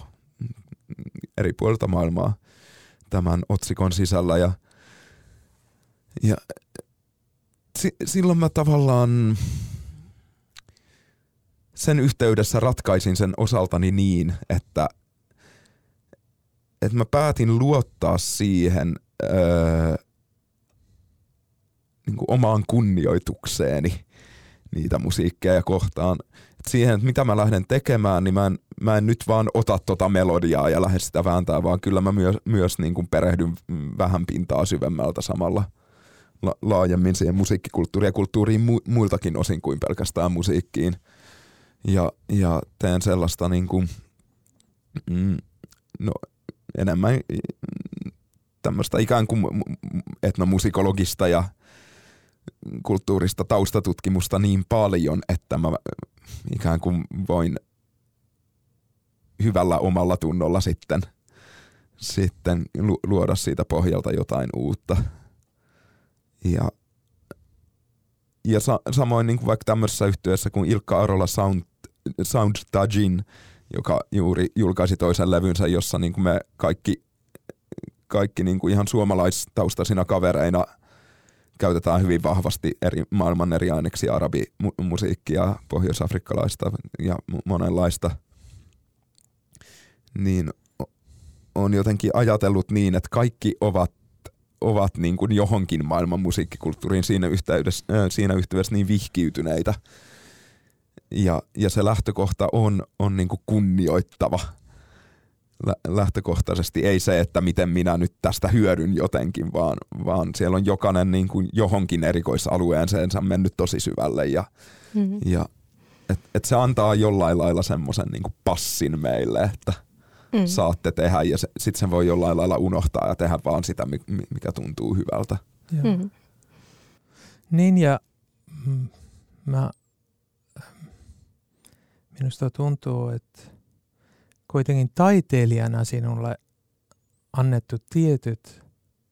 eri puolilta maailmaa tämän otsikon sisällä. Ja, ja si- silloin mä tavallaan sen yhteydessä ratkaisin sen osaltani niin, että, että mä päätin luottaa siihen öö, niin kuin omaan kunnioitukseeni niitä musiikkeja kohtaan. Et siihen, että mitä mä lähden tekemään, niin mä en, mä en nyt vaan ota tota melodiaa ja lähde sitä vääntää, vaan kyllä mä myös, myös niin kuin perehdyn vähän pintaa syvemmältä samalla la, laajemmin siihen musiikkikulttuuriin ja kulttuuriin mu, muiltakin osin kuin pelkästään musiikkiin. Ja, ja teen sellaista niin kuin, mm, no, enemmän tämmöistä ikään kuin etnomusikologista ja kulttuurista taustatutkimusta niin paljon, että mä ikään kuin voin hyvällä omalla tunnolla sitten, sitten luoda siitä pohjalta jotain uutta. Ja, ja sa, samoin niin kuin vaikka tämmöisessä yhteydessä kuin Ilkka Arola Sound, Sound Tajin, joka juuri julkaisi toisen levynsä, jossa niin kuin me kaikki, kaikki niin kuin ihan suomalaistaustaisina kavereina – käytetään hyvin vahvasti eri, maailman eri aineksia, arabimusiikkia, pohjoisafrikkalaista ja monenlaista, niin on jotenkin ajatellut niin, että kaikki ovat, ovat niin kuin johonkin maailman musiikkikulttuuriin siinä yhteydessä, äh, siinä yhteydessä niin vihkiytyneitä. Ja, ja se lähtökohta on, on niin kuin kunnioittava – lähtökohtaisesti ei se, että miten minä nyt tästä hyödyn jotenkin, vaan, vaan siellä on jokainen niin kuin johonkin erikoisalueensä mennyt tosi syvälle ja, mm-hmm. ja et, et se antaa jollain lailla semmoisen niin passin meille, että mm. saatte tehdä ja se, sitten sen voi jollain lailla unohtaa ja tehdä vaan sitä, mikä tuntuu hyvältä. Mm. Niin ja mm, mä, minusta tuntuu, että kuitenkin taiteilijana sinulle annettu tietyt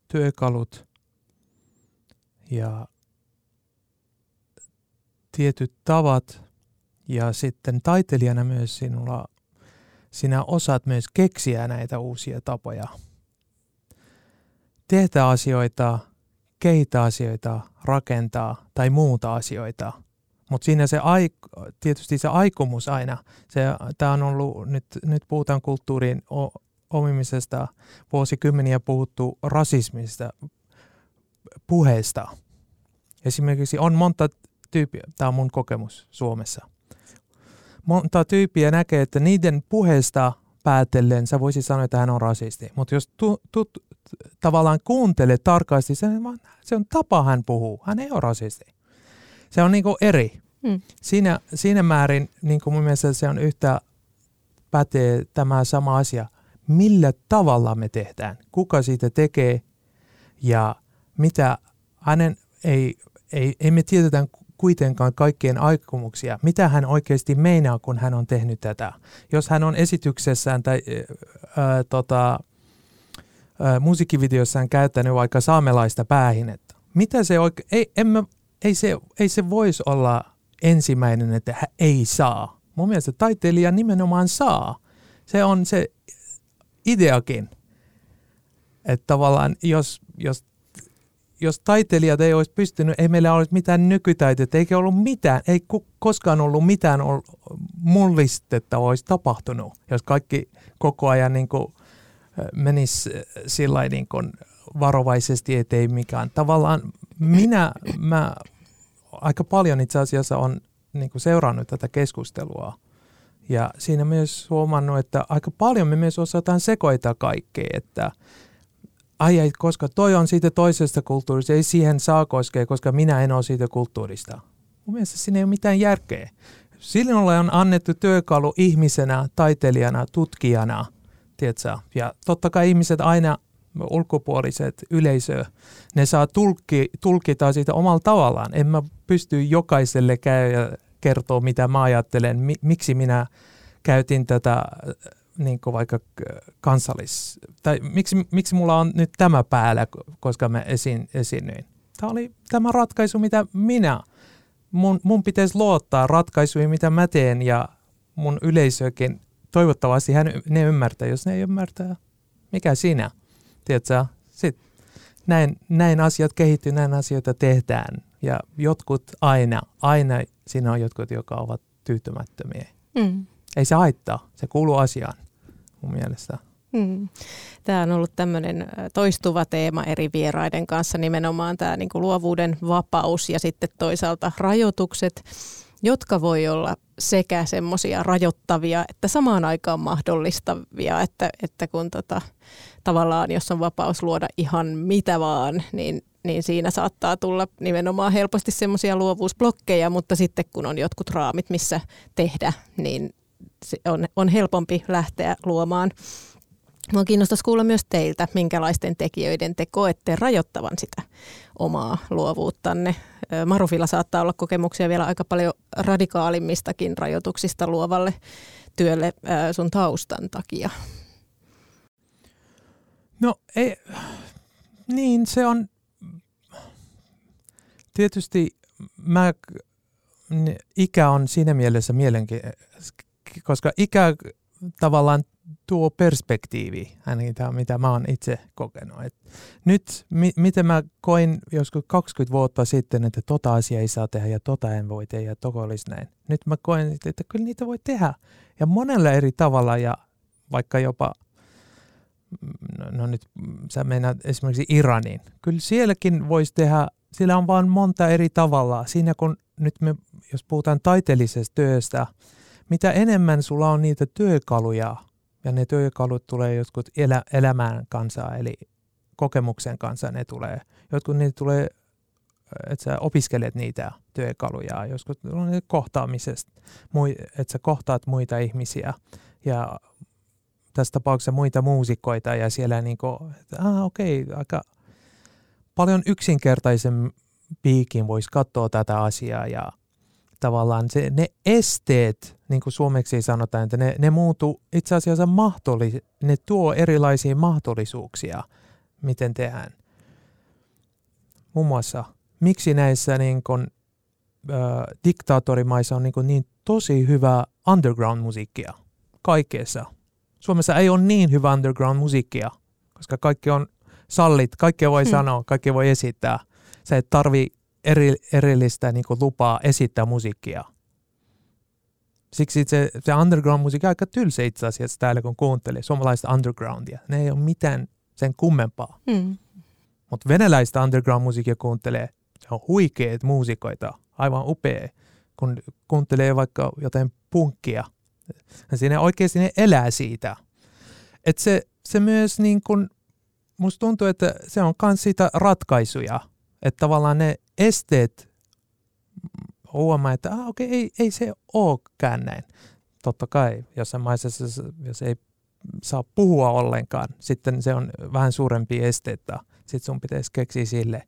työkalut ja tietyt tavat ja sitten taiteilijana myös sinulla, sinä osaat myös keksiä näitä uusia tapoja. Tehdä asioita, kehittää asioita, rakentaa tai muuta asioita – mutta siinä se aik- tietysti se aikomus aina, tämä on ollut, nyt, nyt puhutaan kulttuurin omimisesta, vuosikymmeniä puhuttu rasismista, puheesta. Esimerkiksi on monta tyyppiä, tämä on mun kokemus Suomessa. Monta tyyppiä näkee, että niiden puheesta päätellen sä voisit sanoa, että hän on rasisti. Mutta jos tu, tu, tavallaan kuuntelet tarkasti, se, se on tapa hän puhuu. Hän ei ole rasisti. Se on niinku eri. Mm. Siinä, siinä määrin niin kuin mun mielestä se on yhtä pätee tämä sama asia. Millä tavalla me tehdään? Kuka siitä tekee? Ja mitä hänen ei, ei, ei me tiedetä kuitenkaan kaikkien aikomuksia. Mitä hän oikeasti meinaa, kun hän on tehnyt tätä? Jos hän on esityksessään tai ää, tota, ää, musiikkivideossaan käyttänyt vaikka saamelaista päähinettä, mitä se oikein, ei, en mä, ei, se, ei se voisi olla ensimmäinen, että hän ei saa. Mun mielestä taiteilija nimenomaan saa. Se on se ideakin. Että tavallaan jos, jos, jos taiteilijat ei olisi pystynyt, ei meillä olisi mitään nykytaiteita, eikä ollut mitään, ei koskaan ollut mitään mullistetta olisi tapahtunut, jos kaikki koko ajan niin kuin menisi sillä niin kuin varovaisesti, ettei mikään. Tavallaan minä, mä aika paljon itse asiassa on niin kuin seurannut tätä keskustelua. Ja siinä myös huomannut, että aika paljon me myös osataan sekoita kaikkea, että ai ei, koska toi on siitä toisesta kulttuurista, ei siihen saa koskea, koska minä en ole siitä kulttuurista. Mun mielestä siinä ei ole mitään järkeä. Silloin on annettu työkalu ihmisenä, taiteilijana, tutkijana tiedätkö? Ja totta kai ihmiset aina, ulkopuoliset yleisö, ne saa tulkki, tulkita siitä omalla tavallaan. En mä pysty jokaiselle käydä kertoa, mitä mä ajattelen, mi, miksi minä käytin tätä niin kuin vaikka kansallis, tai miksi, miksi mulla on nyt tämä päällä, koska mä esiin, esiinnyin. Tämä oli tämä ratkaisu, mitä minä, mun, mun pitäisi luottaa ratkaisuihin, mitä mä teen ja mun yleisökin, toivottavasti hän, ne ymmärtää, jos ne ei ymmärtää, mikä sinä, tiedätkö, sit näin, näin asiat kehittyy, näin asioita tehdään ja jotkut aina, aina siinä on jotkut, jotka ovat tyytymättömiä. Mm. Ei se haittaa, se kuuluu asiaan mun mielestä. Hmm. Tämä on ollut tämmöinen toistuva teema eri vieraiden kanssa, nimenomaan tämä niin luovuuden vapaus ja sitten toisaalta rajoitukset, jotka voi olla sekä semmoisia rajoittavia että samaan aikaan mahdollistavia, että, että kun tota, tavallaan jos on vapaus luoda ihan mitä vaan, niin, niin siinä saattaa tulla nimenomaan helposti semmoisia luovuusblokkeja, mutta sitten kun on jotkut raamit, missä tehdä, niin on, on helpompi lähteä luomaan. Minua kiinnostaisi kuulla myös teiltä, minkälaisten tekijöiden te koette rajoittavan sitä omaa luovuuttanne. Marufilla saattaa olla kokemuksia vielä aika paljon radikaalimmistakin rajoituksista luovalle työlle sun taustan takia. No ei, niin se on tietysti mä, ikä on siinä mielessä mielenkiintoinen koska ikä tavallaan tuo perspektiivi, ainakin tämä, mitä mä oon itse kokenut. Et nyt, mi, miten mä koin joskus 20 vuotta sitten, että tota asia ei saa tehdä ja tota en voi tehdä ja toko olisi näin. Nyt mä koen, että kyllä niitä voi tehdä ja monella eri tavalla ja vaikka jopa, no, no nyt sä mennät esimerkiksi Iraniin. Kyllä sielläkin voisi tehdä, sillä on vaan monta eri tavalla. Siinä kun nyt me, jos puhutaan taiteellisesta työstä, mitä enemmän sulla on niitä työkaluja, ja ne työkalut tulee jotkut elä, elämään kanssa, eli kokemuksen kanssa ne tulee. Jotkut niitä tulee, että sä opiskelet niitä työkaluja, joskus on ne kohtaamisesta, että sä kohtaat muita ihmisiä ja tässä tapauksessa muita muusikoita ja siellä niin kuin, että ah, okei, okay, aika paljon yksinkertaisen piikin voisi katsoa tätä asiaa ja tavallaan se, ne esteet, niin kuin suomeksi sanotaan, että ne, ne muuttuu itse asiassa mahdollis, ne tuo erilaisia mahdollisuuksia, miten tehdään. Muun muassa, miksi näissä niin kuin, äh, diktaattorimaissa on niin, kuin niin tosi hyvä underground-musiikkia kaikkeessa. Suomessa ei ole niin hyvä underground-musiikkia, koska kaikki on sallit, kaikkea voi hmm. sanoa, kaikkea voi esittää. Sä et tarvi eri, erillistä niin kuin lupaa esittää musiikkia. Siksi se, se underground-musiikki aika tylsä itse asiassa täällä, kun kuuntelee suomalaista undergroundia. Ne ei ole mitään sen kummempaa. Mm. Mutta venäläistä underground-musiikkia kuuntelee, se on huikeet muusikoita, aivan upea, kun kuuntelee vaikka jotain punkkia. Ja siinä oikeasti ne elää siitä. Et se, se myös niin kun, musta tuntuu, että se on myös siitä ratkaisuja – että tavallaan ne esteet huomaa, että ah, okei, ei, ei se olekaan näin. Totta kai, jossain maissa, jos ei saa puhua ollenkaan, sitten se on vähän suurempi esteettä. Sitten sun pitäisi keksiä sille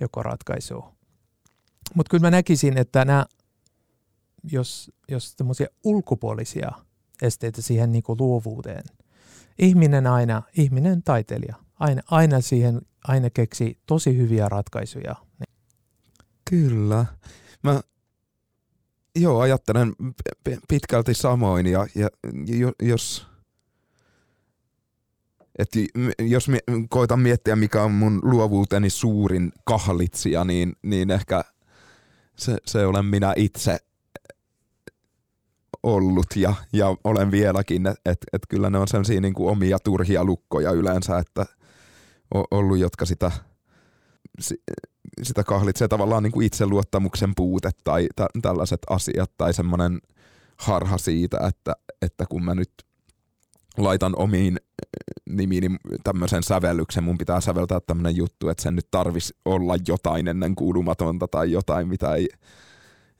joko ratkaisu. Mutta kyllä mä näkisin, että nämä, jos, jos tämmöisiä ulkopuolisia esteitä siihen niin kuin luovuuteen, ihminen aina, ihminen taiteilija, aina, aina siihen aina keksi tosi hyviä ratkaisuja. Kyllä. Mä joo, ajattelen pitkälti samoin ja, ja jos, et jos koitan miettiä, mikä on mun luovuuteni suurin kahlitsija, niin, niin ehkä se, se olen minä itse ollut ja, ja olen vieläkin, että et, et kyllä ne on sellaisia niin kuin omia turhia lukkoja yleensä, että – ollut, jotka sitä, sitä kahlitsee tavallaan niin kuin itseluottamuksen puute tai tä, tällaiset asiat tai semmoinen harha siitä, että, että kun mä nyt laitan omiin nimiin tämmöisen sävellyksen, mun pitää säveltää tämmöinen juttu, että sen nyt tarvis olla jotain ennen kuulumatonta tai jotain, mitä ei,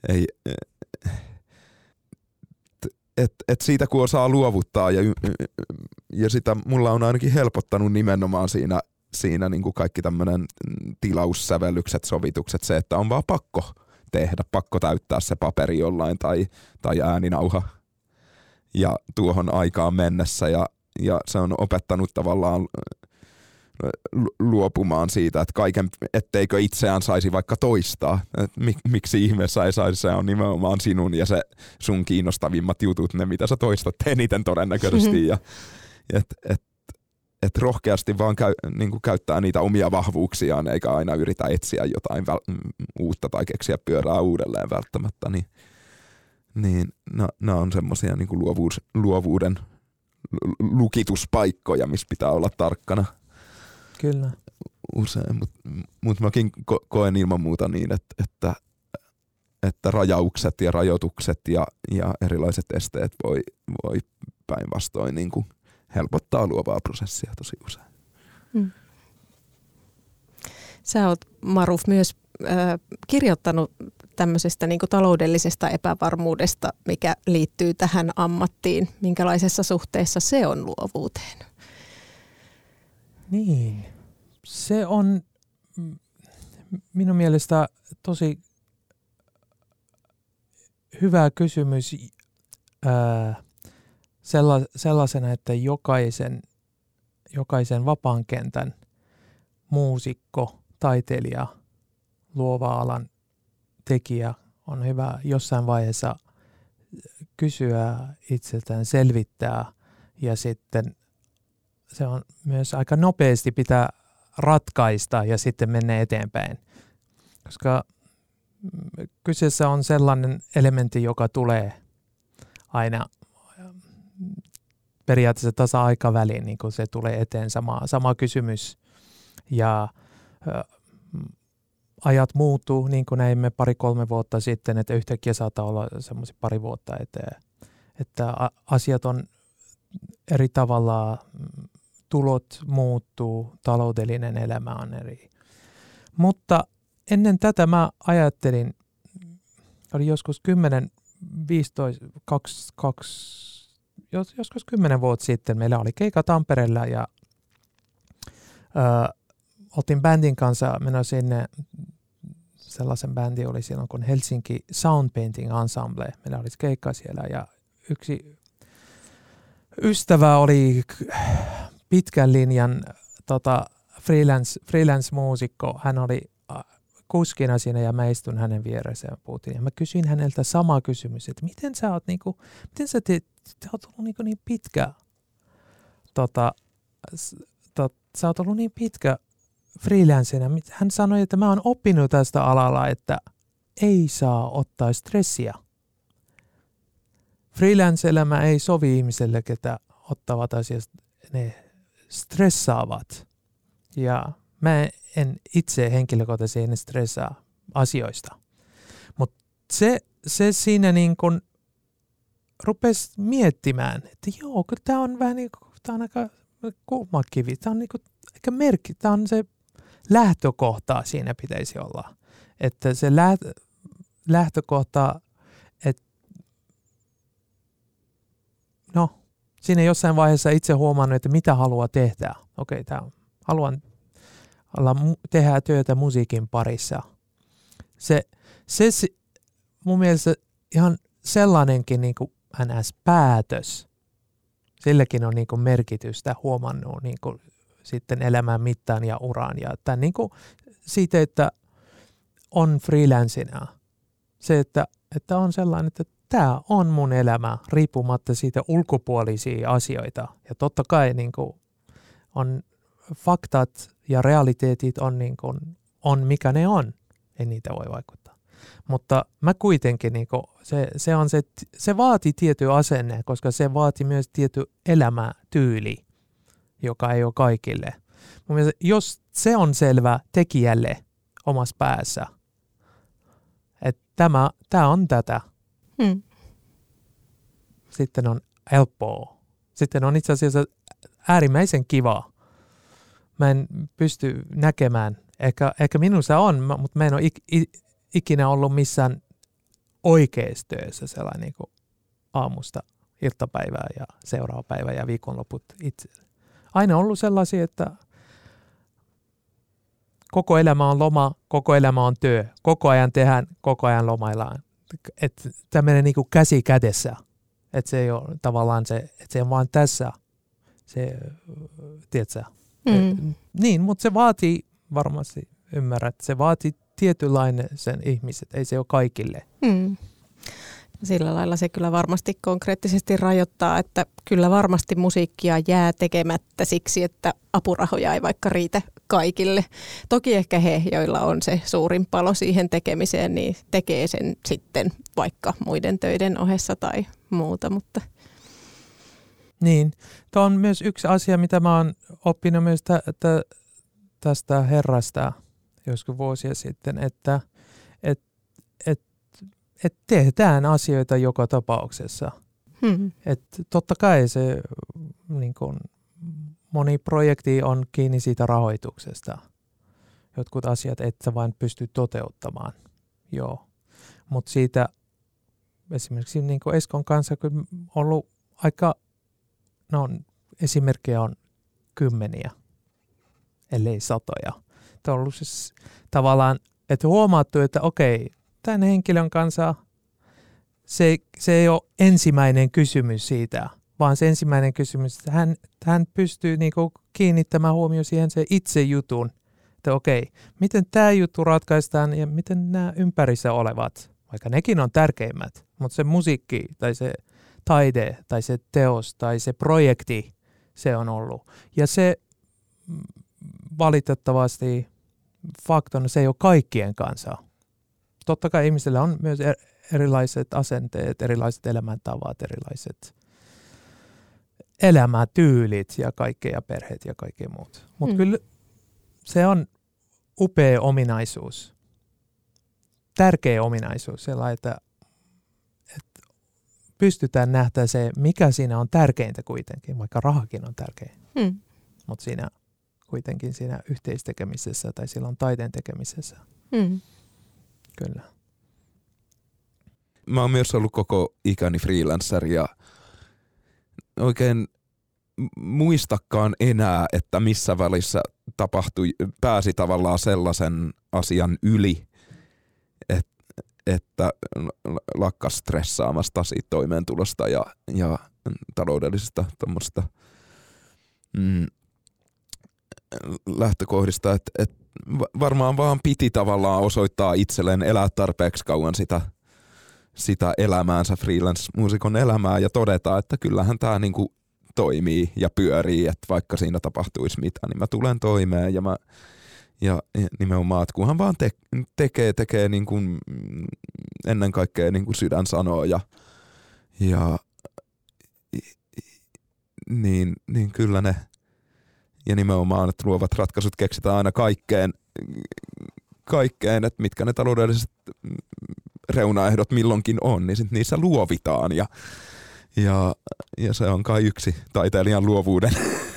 ei et, et siitä kun osaa luovuttaa ja, ja sitä mulla on ainakin helpottanut nimenomaan siinä, siinä niin kuin kaikki tämmöinen tilaussävellykset, sovitukset, se, että on vaan pakko tehdä, pakko täyttää se paperi jollain tai, tai ääninauha ja tuohon aikaan mennessä ja, ja se on opettanut tavallaan luopumaan siitä, että kaiken, etteikö itseään saisi vaikka toistaa. Et mik, miksi ihmeessä ei saisi, se on nimenomaan sinun ja se sun kiinnostavimmat jutut, ne mitä sä toistat eniten todennäköisesti. Mm-hmm. Ja, et, et, et rohkeasti vaan käy, niin kuin käyttää niitä omia vahvuuksiaan, eikä aina yritä etsiä jotain väl, uutta tai keksiä pyörää uudelleen välttämättä. Niin, niin nämä on semmoisia niin luovuus, luovuuden lukituspaikkoja, missä pitää olla tarkkana. Kyllä. Usein, mutta mut mäkin ko- koen ilman muuta niin, että, että, että rajaukset ja rajoitukset ja, ja erilaiset esteet voi, voi päinvastoin niin kuin helpottaa luovaa prosessia tosi usein. Mm. Sä oot Maruf myös äh, kirjoittanut tämmöisestä niin taloudellisesta epävarmuudesta, mikä liittyy tähän ammattiin. Minkälaisessa suhteessa se on luovuuteen? Niin, se on minun mielestä tosi hyvä kysymys ää, sellaisena, että jokaisen, jokaisen vapaan kentän muusikko, taiteilija, luova alan tekijä on hyvä jossain vaiheessa kysyä itseltään, selvittää ja sitten se on myös aika nopeasti pitää ratkaista ja sitten mennä eteenpäin. Koska kyseessä on sellainen elementti, joka tulee aina periaatteessa tasa-aikaväliin, niin kuin se tulee eteen sama, sama kysymys. Ja ä, ajat muuttuu, niin kuin näimme pari-kolme vuotta sitten, että yhtäkkiä saattaa olla semmoisia pari vuotta eteen, että asiat on eri tavalla tulot muuttuu, taloudellinen elämä on eri. Mutta ennen tätä mä ajattelin, oli joskus 10, 15, 2, 2 joskus 10 vuotta sitten meillä oli keika Tampereella ja ö, otin bändin kanssa mennä sinne, sellaisen bändi oli silloin kuin Helsinki Sound Painting Ensemble. Meillä oli keikka siellä ja yksi ystävä oli pitkän linjan tota, freelance, freelance-muusikko. Hän oli äh, kuskina siinä ja mä istun hänen vieressä ja puhuttiin. Ja mä kysyin häneltä sama kysymys, että miten sä oot, niinku, miten sä teet, sä oot ollut niinku niin pitkä, tota, tot, sä oot ollut niin pitkä freelancena. Hän sanoi, että mä oon oppinut tästä alalla, että ei saa ottaa stressiä. Freelance-elämä ei sovi ihmiselle, ketä ottavat asiasta ne stressaavat. Ja mä en itse henkilökohtaisesti en stressaa asioista. Mutta se, se siinä niin kun rupesi miettimään, että joo, kyllä tämä on vähän niin kuin, tämä on aika kuuma kivi. Tämä on niin kuin, aika merkki, tämä on se lähtökohta siinä pitäisi olla. Että se lähtökohta, että no, siinä jossain vaiheessa itse huomannut, että mitä haluaa tehdä. Okei, okay, haluan olla, tehdä työtä musiikin parissa. Se, se mun mielestä ihan sellainenkin niin kuin NS-päätös, silläkin on niin kuin merkitystä huomannut niin kuin sitten elämän mittaan ja uraan. Ja tämän niin kuin siitä, että on freelancina, se, että, että on sellainen, että tämä on mun elämä riippumatta siitä ulkopuolisia asioita. Ja totta kai niin kuin, on faktat ja realiteetit on, niin kuin, on mikä ne on. Ei niitä voi vaikuttaa. Mutta mä kuitenkin, niin kuin, se, se, on se, se vaati tietty asenne, koska se vaati myös tietty elämätyyli, joka ei ole kaikille. Mun mielestä, jos se on selvä tekijälle omassa päässä, että tämä, tämä on tätä, Hmm. Sitten on helppoa. Sitten on itse asiassa äärimmäisen kiva. Mä en pysty näkemään, ehkä, ehkä minussa on, mutta mä en ole ik, ikinä ollut missään oikeassa työssä sellainen niin kuin aamusta iltapäivää ja seuraava päivä ja viikonloput itse. Aina ollut sellaisia, että koko elämä on loma, koko elämä on työ, koko ajan tehdään, koko ajan lomaillaan. Että menee niin käsi kädessä. Että se ei ole tavallaan se, että se on vaan tässä, se, tiedätkö? Mm. Niin, mutta se vaatii varmasti, ymmärrät, se vaatii tietynlainen sen ihmiset, ei se ole kaikille. Mm. Sillä lailla se kyllä varmasti konkreettisesti rajoittaa, että kyllä varmasti musiikkia jää tekemättä siksi, että apurahoja ei vaikka riitä kaikille. Toki ehkä he, joilla on se suurin palo siihen tekemiseen, niin tekee sen sitten vaikka muiden töiden ohessa tai muuta, mutta niin, tämä on myös yksi asia, mitä mä oon oppinut myös tä, tä, tästä herrasta joskus vuosia sitten, että et, et, et tehdään asioita joka tapauksessa. Hmm. Et totta kai se niin kun, moni projekti on kiinni siitä rahoituksesta. Jotkut asiat et sä vain pysty toteuttamaan. Joo. Mutta siitä esimerkiksi niin Eskon kanssa on ollut aika no esimerkkejä on kymmeniä, ellei satoja. Tämä on ollut siis tavallaan, että huomattu, että okei, tämän henkilön kanssa se, se ei ole ensimmäinen kysymys siitä, vaan se ensimmäinen kysymys, että hän, hän pystyy niinku kiinnittämään huomioon siihen se itse jutun, että okei, miten tämä juttu ratkaistaan ja miten nämä ympärissä olevat, vaikka nekin on tärkeimmät, mutta se musiikki tai se taide tai se teos tai se projekti se on ollut. Ja se mm, valitettavasti faktona se ei ole kaikkien kanssa. Totta kai ihmisillä on myös er, erilaiset asenteet, erilaiset elämäntavat, erilaiset elämätyylit ja kaikkea perheet ja kaikkea muut. Mutta mm. kyllä se on upea ominaisuus, tärkeä ominaisuus, sellainen, että pystytään nähdä se, mikä siinä on tärkeintä kuitenkin, vaikka rahakin on tärkeä. Hmm. Mutta siinä kuitenkin siinä yhteistekemisessä tai silloin taiteen tekemisessä. Hmm. Kyllä. Mä oon myös ollut koko ikäni freelancer ja oikein muistakaan enää, että missä välissä tapahtui, pääsi tavallaan sellaisen asian yli, että lakkas stressaamasta siitä toimeentulosta ja, ja taloudellisesta tuommoista mm, lähtökohdista, että et varmaan vaan piti tavallaan osoittaa itselleen elää tarpeeksi kauan sitä, sitä elämäänsä, freelance-muusikon elämää ja todeta, että kyllähän tämä niinku toimii ja pyörii, että vaikka siinä tapahtuisi mitä, niin mä tulen toimeen ja mä ja nimenomaan, että kunhan vaan te- tekee, tekee niin kuin ennen kaikkea niin kuin sydän sanoo ja, ja niin, niin kyllä ne, ja nimenomaan, että luovat ratkaisut keksitään aina kaikkeen, kaikkeen että mitkä ne taloudelliset reunaehdot milloinkin on, niin sit niissä luovitaan ja, ja, ja se on kai yksi taiteilijan luovuuden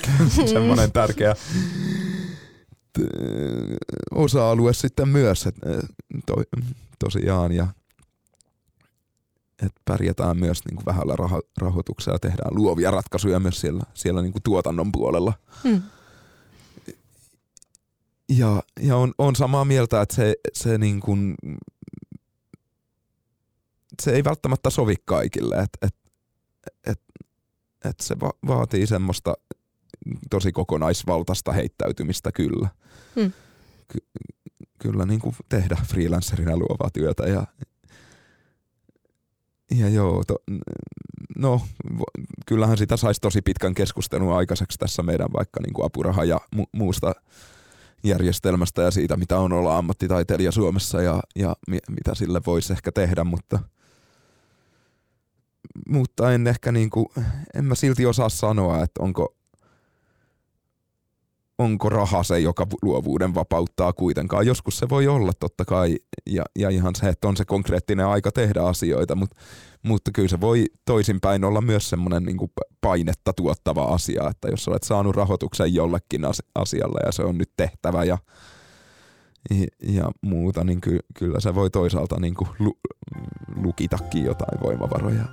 semmoinen tärkeä osa-alue sitten myös, että to, tosiaan, ja että pärjätään myös niin kuin vähällä raho- rahoituksella ja tehdään luovia ratkaisuja myös siellä, siellä niin kuin tuotannon puolella. Hmm. Ja, ja on, on samaa mieltä, että se, se, niin kuin, se ei välttämättä sovi kaikille, että et, et, et se va- vaatii semmoista tosi kokonaisvaltaista heittäytymistä kyllä. Hmm. Ky- kyllä niin kuin tehdä freelancerina luovaa työtä ja, ja joo, to, no kyllähän sitä saisi tosi pitkän keskustelun aikaiseksi tässä meidän vaikka niin kuin apuraha ja mu- muusta järjestelmästä ja siitä, mitä on olla ammattitaiteilija Suomessa ja, ja mi- mitä sille voisi ehkä tehdä, mutta, mutta en ehkä niin kuin, en mä silti osaa sanoa, että onko, onko raha se, joka luovuuden vapauttaa kuitenkaan. Joskus se voi olla totta kai, ja, ja ihan se, että on se konkreettinen aika tehdä asioita, mutta, mutta kyllä se voi toisinpäin olla myös semmoinen niin painetta tuottava asia, että jos olet saanut rahoituksen jollekin asialle ja se on nyt tehtävä ja, ja muuta, niin ky, kyllä se voi toisaalta niin kuin lu, lukitakin jotain voimavaroja.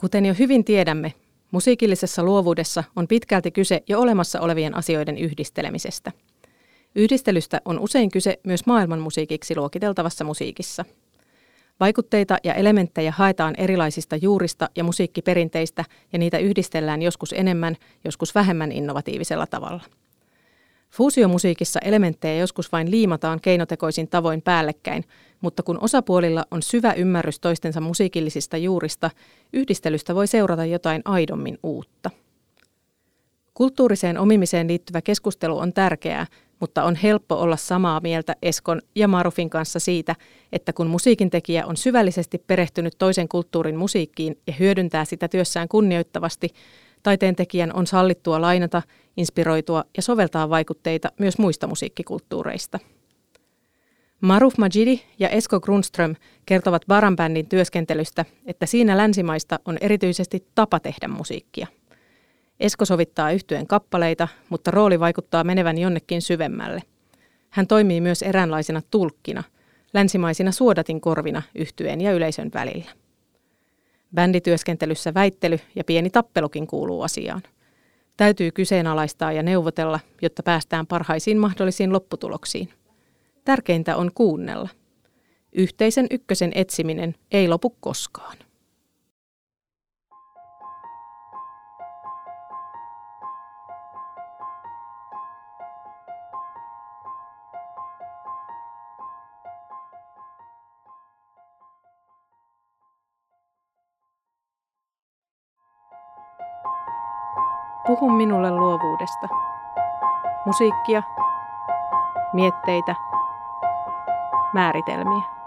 Kuten jo hyvin tiedämme, musiikillisessa luovuudessa on pitkälti kyse jo olemassa olevien asioiden yhdistelemisestä. Yhdistelystä on usein kyse myös maailmanmusiikiksi luokiteltavassa musiikissa. Vaikutteita ja elementtejä haetaan erilaisista juurista ja musiikkiperinteistä ja niitä yhdistellään joskus enemmän, joskus vähemmän innovatiivisella tavalla. Fuusiomusiikissa elementtejä joskus vain liimataan keinotekoisin tavoin päällekkäin, mutta kun osapuolilla on syvä ymmärrys toistensa musiikillisista juurista, yhdistelystä voi seurata jotain aidommin uutta. Kulttuuriseen omimiseen liittyvä keskustelu on tärkeää, mutta on helppo olla samaa mieltä Eskon ja Marufin kanssa siitä, että kun musiikintekijä on syvällisesti perehtynyt toisen kulttuurin musiikkiin ja hyödyntää sitä työssään kunnioittavasti, taiteen tekijän on sallittua lainata, inspiroitua ja soveltaa vaikutteita myös muista musiikkikulttuureista. Maruf Majidi ja Esko Grundström kertovat Baran-bändin työskentelystä, että siinä länsimaista on erityisesti tapa tehdä musiikkia. Esko sovittaa yhtyen kappaleita, mutta rooli vaikuttaa menevän jonnekin syvemmälle. Hän toimii myös eräänlaisena tulkkina, länsimaisina suodatin korvina yhtyeen ja yleisön välillä. Bändityöskentelyssä väittely ja pieni tappelukin kuuluu asiaan. Täytyy kyseenalaistaa ja neuvotella, jotta päästään parhaisiin mahdollisiin lopputuloksiin. Tärkeintä on kuunnella. Yhteisen ykkösen etsiminen ei lopu koskaan. Puhu minulle luovuudesta. Musiikkia, mietteitä, määritelmiä.